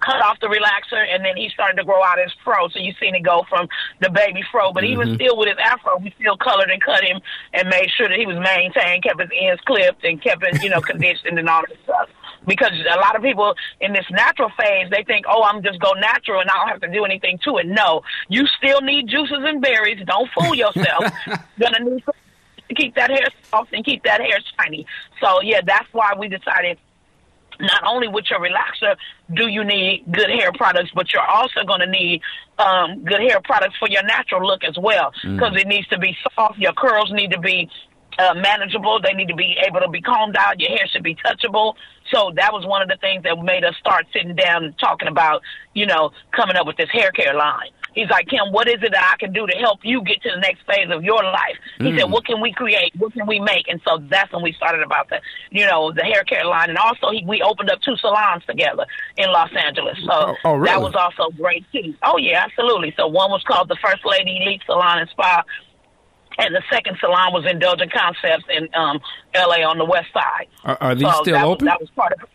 cut off the relaxer, and then he started to grow out his fro. So you seen it go from the baby fro, but mm-hmm. even still with his afro, we still colored and cut him and made sure that he was maintained, kept his ends clipped, and kept it, you know, conditioned and all that stuff. Because a lot of people in this natural phase, they think, oh, I'm just go natural and I don't have to do anything to it. No, you still need juices and berries. Don't fool yourself. Gonna need to keep that hair soft and keep that hair shiny. So yeah, that's why we decided not only with your relaxer do you need good hair products, but you're also going to need um, good hair products for your natural look as well, because mm. it needs to be soft. Your curls need to be uh, manageable. They need to be able to be combed out. Your hair should be touchable. So that was one of the things that made us start sitting down and talking about, you know, coming up with this hair care line. He's like, Kim, what is it that I can do to help you get to the next phase of your life? He mm. said, what can we create? What can we make? And so that's when we started about the, you know, the hair care line. And also he, we opened up two salons together in Los Angeles. So oh, oh, really? that was also great too. Oh yeah, absolutely. So one was called the First Lady Elite Salon and Spa. And the second salon was Indulgent Concepts in um, L.A. on the west side. Are, are these so still that open? Was, that was part of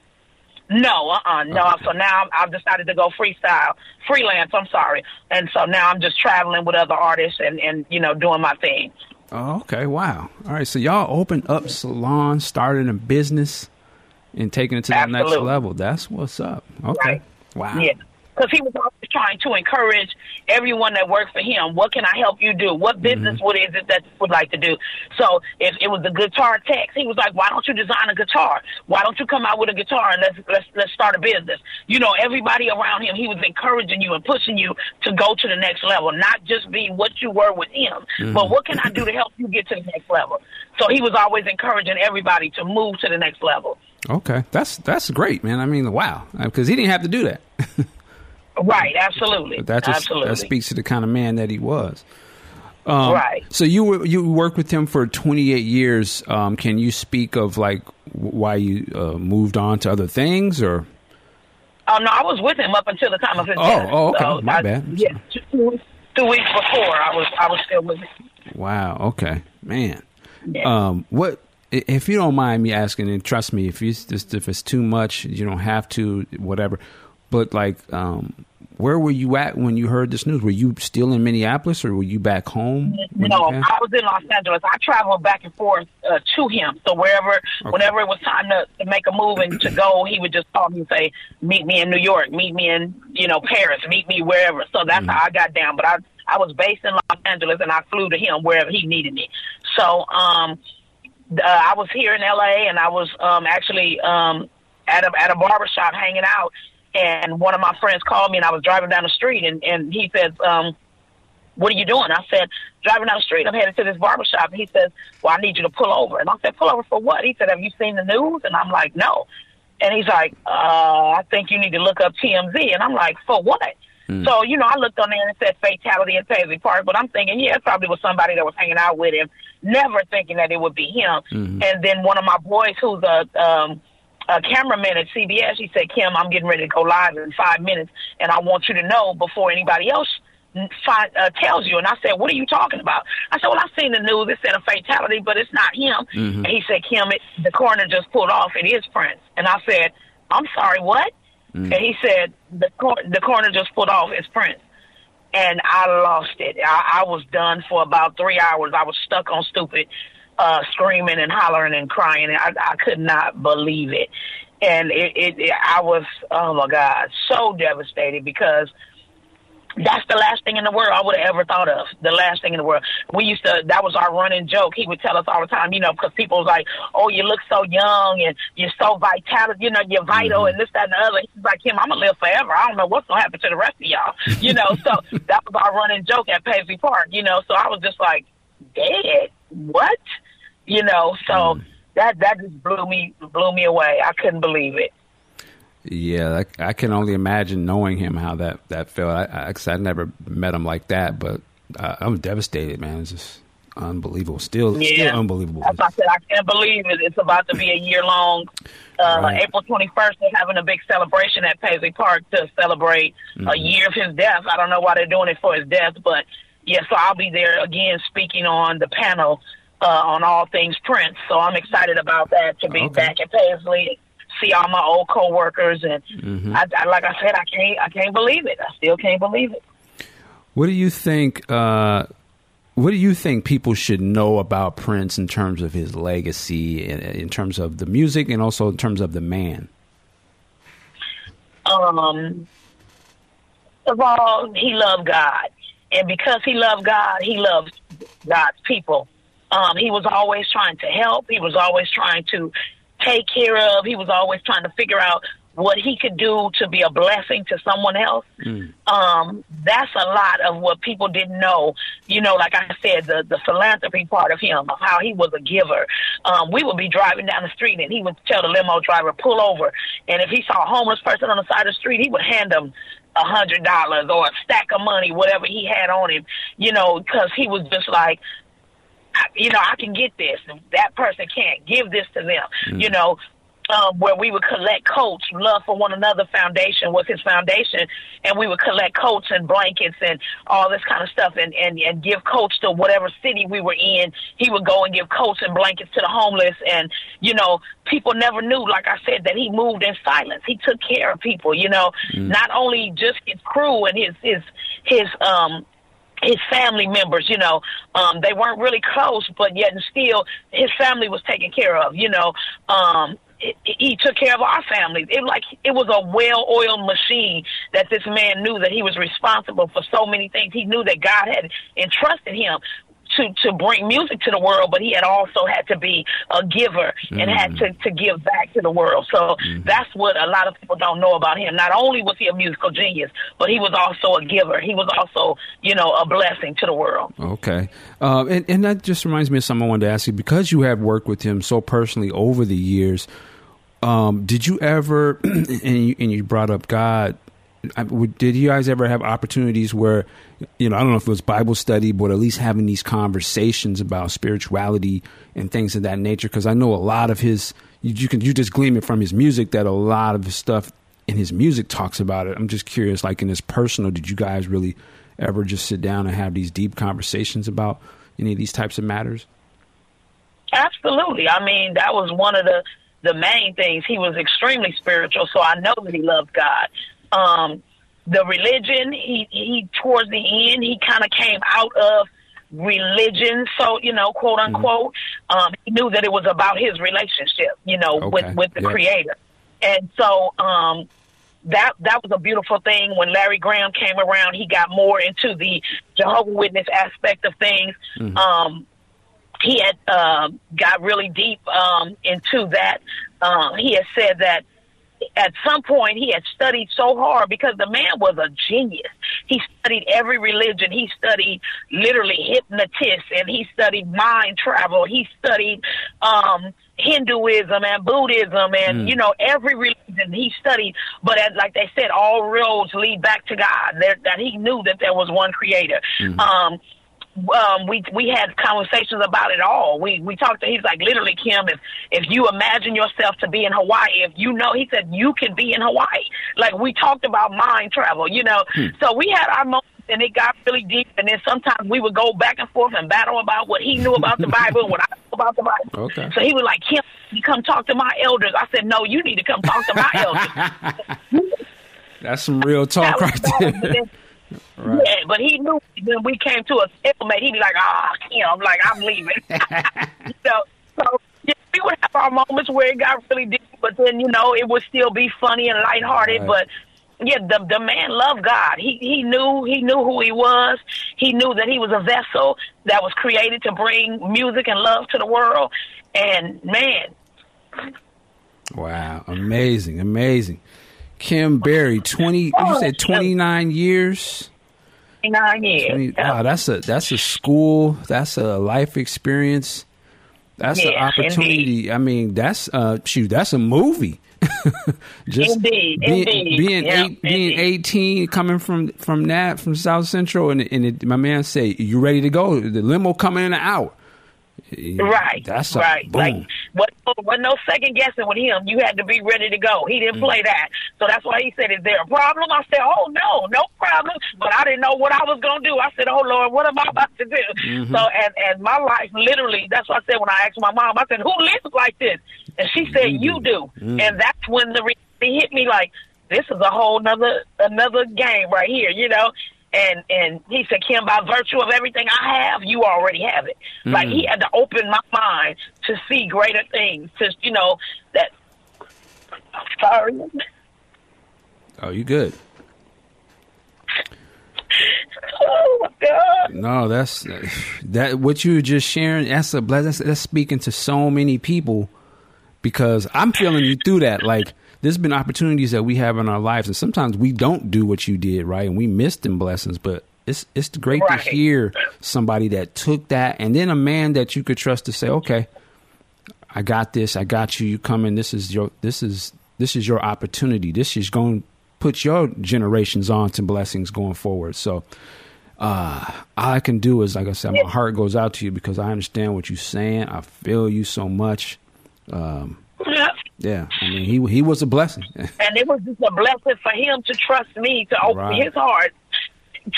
no, uh, uh no. Okay. So now I've decided to go freestyle, freelance. I'm sorry, and so now I'm just traveling with other artists and and you know doing my thing. Oh, okay. Wow. All right. So y'all opened up salons, started a business, and taking it to the next level. That's what's up. Okay. Right. Wow. Yeah because he was trying to encourage everyone that works for him. What can I help you do? What mm-hmm. business mm-hmm. what is it that you would like to do? So if it was the guitar techs, he was like, "Why don't you design a guitar? Why don't you come out with a guitar and let's let's let's start a business?" You know, everybody around him, he was encouraging you and pushing you to go to the next level, not just be what you were with him, mm-hmm. but what can I do to help you get to the next level? So he was always encouraging everybody to move to the next level. Okay, that's that's great, man. I mean, wow, because he didn't have to do that. Right, absolutely. That just absolutely. that speaks to the kind of man that he was. Um, right. So you you worked with him for 28 years. Um, can you speak of like why you uh, moved on to other things, or? Oh no, I was with him up until the time of his oh, death. Oh, okay, so my I, bad. Yeah, two, two, weeks before I was I was still with him. Wow. Okay, man. Yeah. Um, what if you don't mind me asking, and trust me, if you just if it's too much, you don't have to, whatever. But like, um, where were you at when you heard this news? Were you still in Minneapolis or were you back home? No, I was in Los Angeles. I traveled back and forth uh, to him. So wherever, okay. whenever it was time to, to make a move and to go, he would just call me and say, "Meet me in New York. Meet me in you know Paris. Meet me wherever." So that's mm-hmm. how I got down. But I I was based in Los Angeles and I flew to him wherever he needed me. So um, uh, I was here in L.A. and I was um, actually um, at a at a barbershop hanging out and one of my friends called me and I was driving down the street and, and he said, um, what are you doing? I said, driving down the street, I'm headed to this barber shop. And he says, well, I need you to pull over. And I said, pull over for what? He said, have you seen the news? And I'm like, no. And he's like, uh, I think you need to look up TMZ. And I'm like, for what? Mm. So, you know, I looked on there and it said fatality in Paisley Park, but I'm thinking, yeah, it probably was somebody that was hanging out with him, never thinking that it would be him. Mm-hmm. And then one of my boys who's a, um, a cameraman at CBS. He said, Kim, I'm getting ready to go live in five minutes, and I want you to know before anybody else find, uh, tells you. And I said, what are you talking about? I said, well, I've seen the news. It said a fatality, but it's not him. Mm-hmm. And he said, Kim, it, the coroner just pulled off. It is Prince. And I said, I'm sorry, what? Mm-hmm. And he said, the, cor- the coroner just pulled off. It's Prince. And I lost it. I, I was done for about three hours. I was stuck on stupid uh, screaming and hollering and crying. And I, I could not believe it. And it, it, it, I was, oh my God, so devastated because that's the last thing in the world I would have ever thought of. The last thing in the world. We used to, that was our running joke. He would tell us all the time, you know, because people was like, oh, you look so young and you're so vital, you know, you're vital mm-hmm. and this, that, and the other. He's like, Kim, I'm going to live forever. I don't know what's going to happen to the rest of y'all. You know, so that was our running joke at Paisley Park, you know, so I was just like, dead? What? You know, so mm. that that just blew me blew me away. I couldn't believe it. Yeah, I, I can only imagine knowing him how that that felt. I, I, I never met him like that, but I, I'm devastated, man. It's just unbelievable. Still, yeah. still unbelievable. As I said, I can't believe it. It's about to be a year long. Uh, right. April 21st, they're having a big celebration at Paisley Park to celebrate mm-hmm. a year of his death. I don't know why they're doing it for his death, but yeah, so I'll be there again speaking on the panel uh, on all things Prince. So I'm excited about that to be okay. back at Paisley, see all my old coworkers, and mm-hmm. I, I, like I said, I can't I can't believe it. I still can't believe it. What do you think? Uh, what do you think people should know about Prince in terms of his legacy, in, in terms of the music, and also in terms of the man? Um, of all, he loved God, and because he loved God, he loved God's people. Um, he was always trying to help. He was always trying to take care of. He was always trying to figure out what he could do to be a blessing to someone else. Mm. Um, that's a lot of what people didn't know. You know, like I said, the, the philanthropy part of him, of how he was a giver. Um, we would be driving down the street and he would tell the limo driver, pull over. And if he saw a homeless person on the side of the street, he would hand them a hundred dollars or a stack of money, whatever he had on him, you know, because he was just like, you know, I can get this. That person can't give this to them. Mm. You know, um, where we would collect coats. Love for One Another Foundation was his foundation, and we would collect coats and blankets and all this kind of stuff, and and and give coats to whatever city we were in. He would go and give coats and blankets to the homeless, and you know, people never knew. Like I said, that he moved in silence. He took care of people. You know, mm. not only just his crew and his his his um his family members, you know, um, they weren't really close, but yet and still his family was taken care of, you know. Um, he took care of our families. It like it was a well-oiled machine that this man knew that he was responsible for so many things. He knew that God had entrusted him to to bring music to the world, but he had also had to be a giver and mm. had to to give back to the world. So mm. that's what a lot of people don't know about him. Not only was he a musical genius, but he was also a giver. He was also, you know, a blessing to the world. Okay, uh, and and that just reminds me of something I wanted to ask you because you have worked with him so personally over the years. Um, did you ever, and you, and you brought up God did you guys ever have opportunities where you know i don't know if it was bible study but at least having these conversations about spirituality and things of that nature because i know a lot of his you, you, can you just glean it from his music that a lot of his stuff in his music talks about it i'm just curious like in his personal did you guys really ever just sit down and have these deep conversations about any of these types of matters Absolutely. I mean, that was one of the the main things. He was extremely spiritual, so I know that he loved God. Um, the religion, he he towards the end, he kind of came out of religion, so you know, quote Mm-hmm. unquote. Um, he knew that it was about his relationship, you know, Okay. with with the Yeah. Creator, and so um, that that was a beautiful thing. When Larry Graham came around, he got more into the Jehovah Witness aspect of things. Mm-hmm. Um, he had uh, got really deep um, into that. Um, he had said that at some point he had studied so hard because the man was a genius. He studied every religion. He studied literally hypnotists and he studied mind travel. He studied um Hinduism and Buddhism and you know every religion he studied. But as like they said, all roads lead back to God. There, that he knew that there was one Creator. Um, um, we we had conversations about it all. We we talked to. He's like literally, Kim. If if you imagine yourself to be in Hawaii, if you know, he said you can be in Hawaii. Like we talked about mind travel, you know. So we had our moments, and it got really deep. And then sometimes we would go back and forth and battle about what he knew about the Bible and what I knew about the Bible. Okay. So he was like, Kim, you come talk to my elders. I said, No, you need to come talk to my elders. That's some real talk right was- there. Yeah, but he knew when we came to a stalemate, he'd be like, ah, you know, I'm like, I'm leaving. so, so yeah, we would have our moments where it got really deep, but then, you know, it would still be funny and lighthearted. Right. But yeah, the the man loved God. He he knew he knew who he was. He knew that he was a vessel that was created to bring music and love to the world. And man, Wow, amazing, amazing. Kim Berry, twenty. You said twenty nine years. nine years. 20, wow, that's a that's a school. That's a life experience. That's an Yeah, opportunity. I mean, that's uh, shoot, that's a movie. Just Indeed, being, indeed. being Yeah, eight, being eighteen, coming from from that from South Central, and and it, my man say, "You ready to go?" The limo coming in and out. Right. That's right. boom. Like what what no second guessing with him. You had to be ready to go. He Mm. didn't play that. So that's why he said, Is there a problem? I said, Oh no, no problem. But I didn't know what I was gonna do. I said, Oh Lord, what am I about to do? Mm-hmm. So and and my life literally that's what I said when I asked my mom, I said, Who lives like this? And she said, You do. Mm. And that's when the reality hit me like, This is a whole another another game right here, you know? And and he said, Kim, by virtue of everything I have, you already have it. Mm. Like he had to open my mind to see greater things. To you know that. Sorry. Oh, you good? Oh my God. No, that's that. What you were just sharing. That's a. That's, that's speaking to so many people because I'm feeling you through that. Like there's been opportunities that we have in our lives, and sometimes we don't do what you did, right? And we miss them blessings. But it's it's great Right. to hear somebody that took that, and then a man that you could trust to say, okay, I got this. I got you. You come in. This is your. This is this is your opportunity. This is going to put your generations on to blessings going forward. So uh, all I can do is, like I said, my heart goes out to you because I understand what you're saying. I feel you so much. Um, Yeah. Yeah, I mean, he he was a blessing. And it was just a blessing for him to trust me to open Right. his heart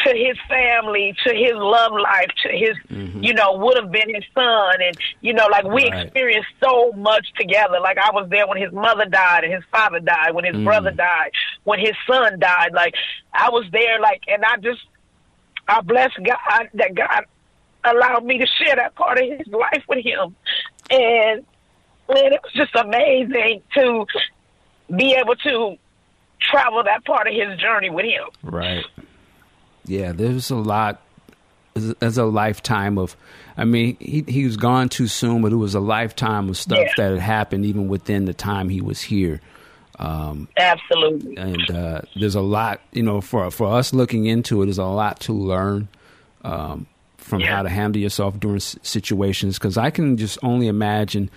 to his family, to his love life, to his, you know, would have been his son. And, you know, like we Mm-hmm. Right. experienced so much together. Like I was there when his mother died and his father died, when his brother Mm. died, when his son died. Like I was there, like, and I just, I bless God that God allowed me to share that part of his life with him. And, man, it was just amazing to be able to travel that part of his journey with him. Right. Yeah, there's a lot. There's a lifetime of. I mean, he he was gone too soon, but it was a lifetime of stuff Yeah. that had happened even within the time he was here. Um, Absolutely. and uh, there's a lot, you know, for for us looking into it, there's a lot to learn um, from Yeah. how to handle yourself during s- situations. Because I can just only imagine,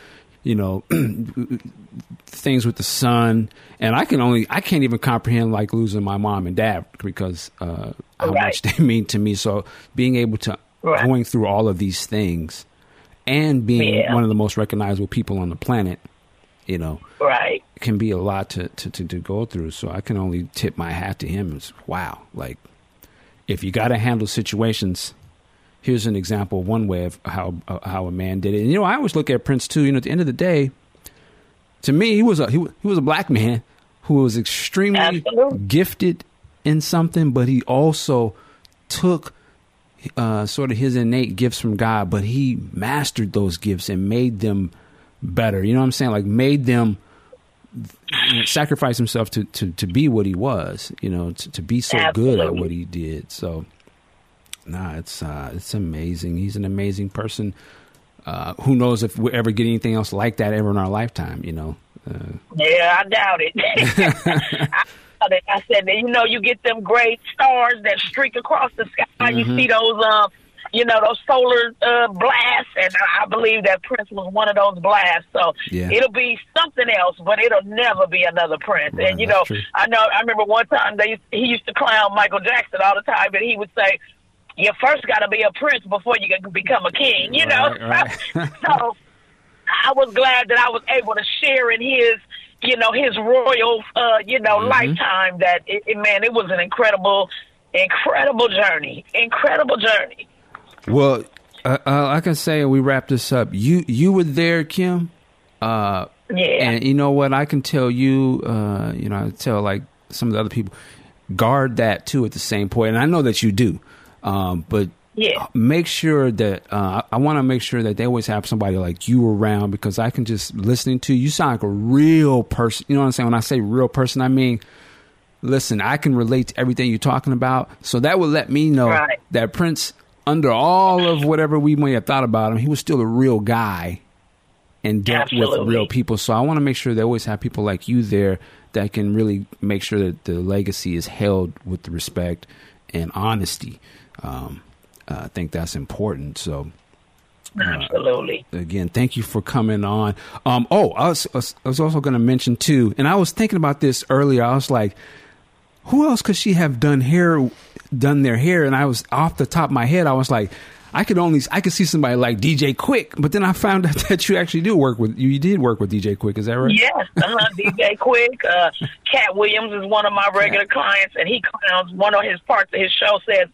you know, things with the son, and I can only I can't even comprehend like losing my mom and dad because uh, how Right. much they mean to me. So being able to Right. going through all of these things and being Yeah. one of the most recognizable people on the planet, you know Right. can be a lot to, to, to, to go through. So I can only tip my hat to him. It's wow. Like if you got to handle situations, here's an example, one way of how uh, how a man did it. And you know, I always look at Prince too. You know, at the end of the day, to me, he was a he, he was a black man who was extremely Absolutely. gifted in something, but he also took uh, sort of his innate gifts from God, but he mastered those gifts and made them better. You know what I'm saying? Like made them you know, sacrifice himself to, to, to be what he was. You know, to, to be so good at what he did. So, nah, it's uh, it's amazing. He's an amazing person. Uh, who knows if we ever get anything else like that ever in our lifetime? You know. Uh, Yeah, I doubt it. I, doubt it. I said, you know, you get them great stars that streak across the sky. You see those, um, you know, those solar uh, blasts, and I I believe that Prince was one of those blasts. So Yeah. it'll be something else, but it'll never be another Prince. Right, and you know, true. I know. I remember one time they he used to clown Michael Jackson all the time, and he would say. You first got to be a prince before you can become a king, you know. Right, right. so I was glad that I was able to share in his, you know, his royal, uh, you know, Mm-hmm. lifetime. That it, it, man, it was an incredible, incredible journey, incredible journey. Well, uh, uh, like I can say, we wrap this up. You you were there, Kim. Uh, Yeah, And you know what? I can tell you, uh, you know, I tell like some of the other people, guard that too at the same point. And I know that you do. Um, but Yeah. make sure that, uh, I, want to make sure that they always have somebody like you around because I can just listening to you, you sound like a real person. You know what I'm saying? When I say real person, I mean, listen, I can relate to everything you're talking about. So that would let me know Right. that Prince, under all of whatever we may have thought about him, he was still a real guy and dealt with real people. So I want to make sure they always have people like you there that can really make sure that the legacy is held with respect and honesty. Um, uh, I think that's important. So absolutely. again, thank you for coming on. Um, oh, I was- I was also going to mention too, and I was thinking about this earlier. I was like, who else could she have done hair, done their hair? And I was off the top of my head, I was like, I could only, I could see somebody like DJ Quik, but then I found out that you actually do work with, you did work with DJ Quik. Is that right? Yes, uh-huh. DJ Quik. Uh, Katt Williams is one of my regular clients, and he clowns one of his parts of his show says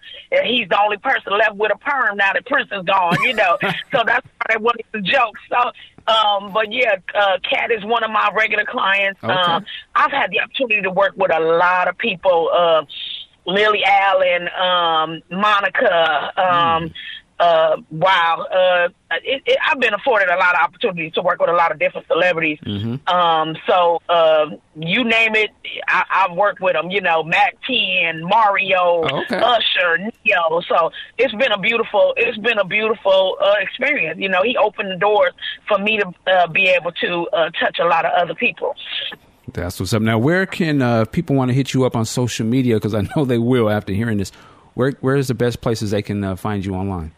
he's the only person left with a perm now that Prince is gone. You know, so that's part of one of the jokes. So, um, but yeah, uh, Katt is one of my regular clients. Okay. Um, I've had the opportunity to work with a lot of people. Uh, Lily Allen, um, Monica. Um, uh, wow. Uh, it, it, I've been afforded a lot of opportunities to work with a lot of different celebrities. Um, so um, you name it, I, I've worked with them. You know, Mack 10, Mario, Oh, okay. Usher, Ne-Yo. So it's been a beautiful. It's been a beautiful uh, experience. You know, he opened the doors for me to uh, be able to uh, touch a lot of other people. That's what's up. Now, where can uh, people want to hit you up on social media? Because I know they will after hearing this. Where Where is the best places they can uh, find you online?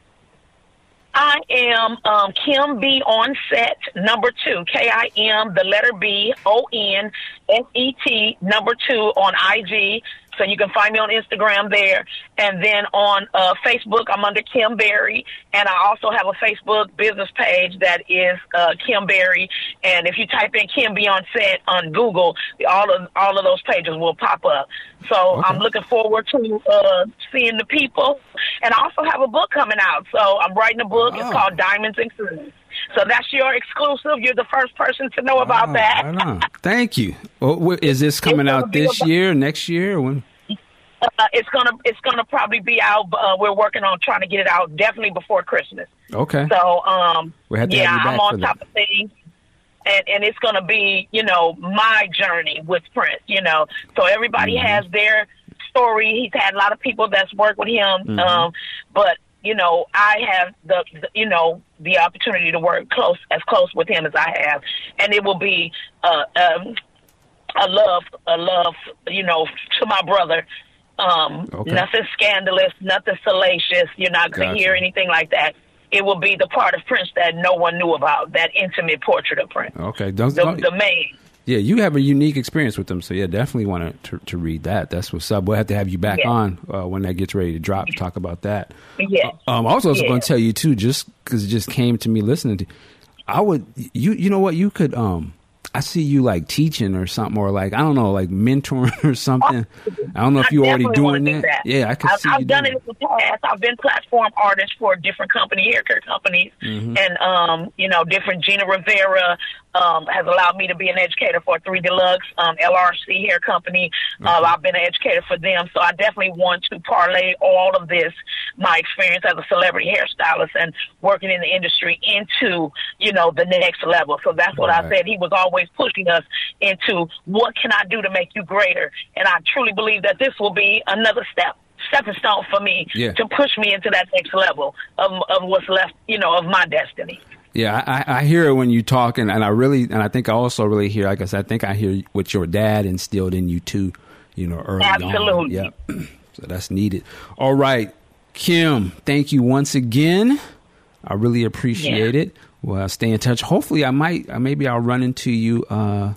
I am um, Kim B on set number two. K I M the letter B O N S E T number two on IG. So you can find me on Instagram there, and then on uh, Facebook I'm under Kim Berry, and I also have a Facebook business page that is uh, Kim Berry. And if you type in Kim B on set on Google, all of all of those pages will pop up. So I'm looking forward to uh, seeing the people, and I also have a book coming out. So I'm writing a book. Oh. It's called Diamonds and Cruise. So that's your exclusive. You're the first person to know about Oh, that. right. Thank you. Well, wh- is this coming out this about- year, next year? or When? Uh, it's gonna it's gonna probably be out. Uh, we're working on trying to get it out definitely before Christmas. Okay. So um, We had to yeah, I'm on that. top of things. And, and it's going to be, you know, my journey with Prince, you know. So everybody Mm-hmm. has their story. He's had a lot of people that's worked with him. Mm-hmm. Um, but, you know, I have the, the, you know, the opportunity to work close, as close with him as I have. And it will be, uh, um, a love, a love, you know, to my brother. Um, Okay. nothing scandalous, nothing salacious. You're not going to hear anything like that. It will be the part of Prince that no one knew about, that intimate portrait of Prince. Okay. Don't, The, don't- the main. Yeah, you have a unique experience with them, so yeah, definitely want to, to read that. That's what's up. We'll have to have you back Yeah. on uh, when that gets ready to drop. To talk about that. Yeah. Um, I was also Yeah. going to tell you too, just because it just came to me listening to. I would you you know what you could um I see you like teaching or something, or like I don't know, like mentoring or something. I don't know if you're already doing do that. Yeah, I can I've, see I've done it in the past. I've been platform artist for different company hair care companies, Mm-hmm. and um, you know, different Gina Rivera um, has allowed me to be an educator for Three Deluxe um, LRC hair company. Uh, I've been an educator for them, so I definitely want to parlay all of this, my experience as a celebrity hairstylist and working in the industry, into you know the next level. So that's what I said. He was always pushing us into what can I do to make you greater, and I truly believe that this will be another step. Stepping stone for me Yeah. to push me into that next level of, of what's left, you know, of my destiny. Yeah, I, I hear it when you talk, and, and I really, and I think I also really hear. Like I said, I think I hear what your dad instilled in you too. You know, early on. Absolutely. Yeah, so that's needed. All right, Kim, thank you once again. I really appreciate Yeah. it. Well, stay in touch. Hopefully, I might, uh, maybe I'll run into you uh,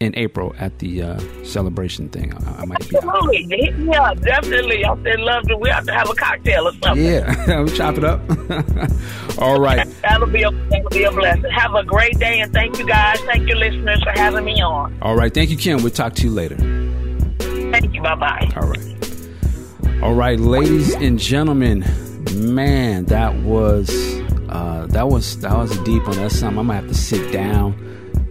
in April at the uh, celebration thing. I, I might be. Out. Absolutely. Hit me up. Definitely. I said love to. We have to have a cocktail or something. Yeah, we chop it up. All right. That'll be a that'll be a blessing. Have a great day and thank you guys. Thank you, listeners for having me on. All right. Thank you, Kim. We'll talk to you later. Thank you. Bye bye. All right. All right, ladies and gentlemen, man, that was uh, that was that was a deep one. That's something I'm gonna have to sit down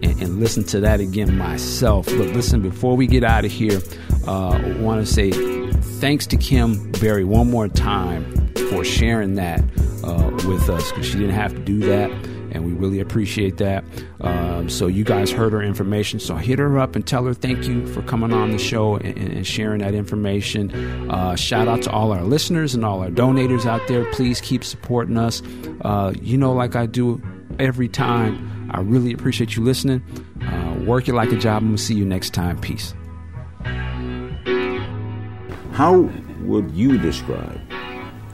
and, and listen to that again myself. But listen, before we get out of here, uh, want to say thanks to Kim Berry one more time for sharing that uh, with us because she didn't have to do that and we really appreciate that. Um, so you guys heard her information, so hit her up and tell her thank you for coming on the show and, and sharing that information. Uh, shout out to all our listeners and all our donators out there. Please keep supporting us. Uh, you know, like I do every time. I really appreciate you listening. Uh, work it like a job. I'm gonna see you next time. Peace. How would you describe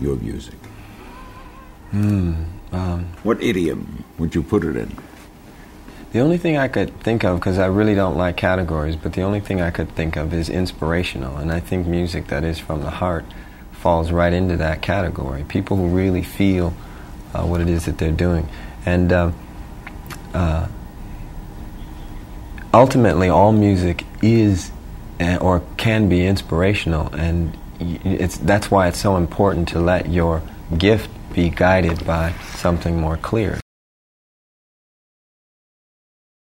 your music? what idiom would you put it in? The only thing I could think of, because I really don't like categories, but the only thing I could think of is inspirational. And I think music that is from the heart falls right into that category. People who really feel uh, what it is that they're doing. And uh, uh, ultimately, all music is or can be inspirational. And it's, that's why it's so important to let your gift be guided by something more clear.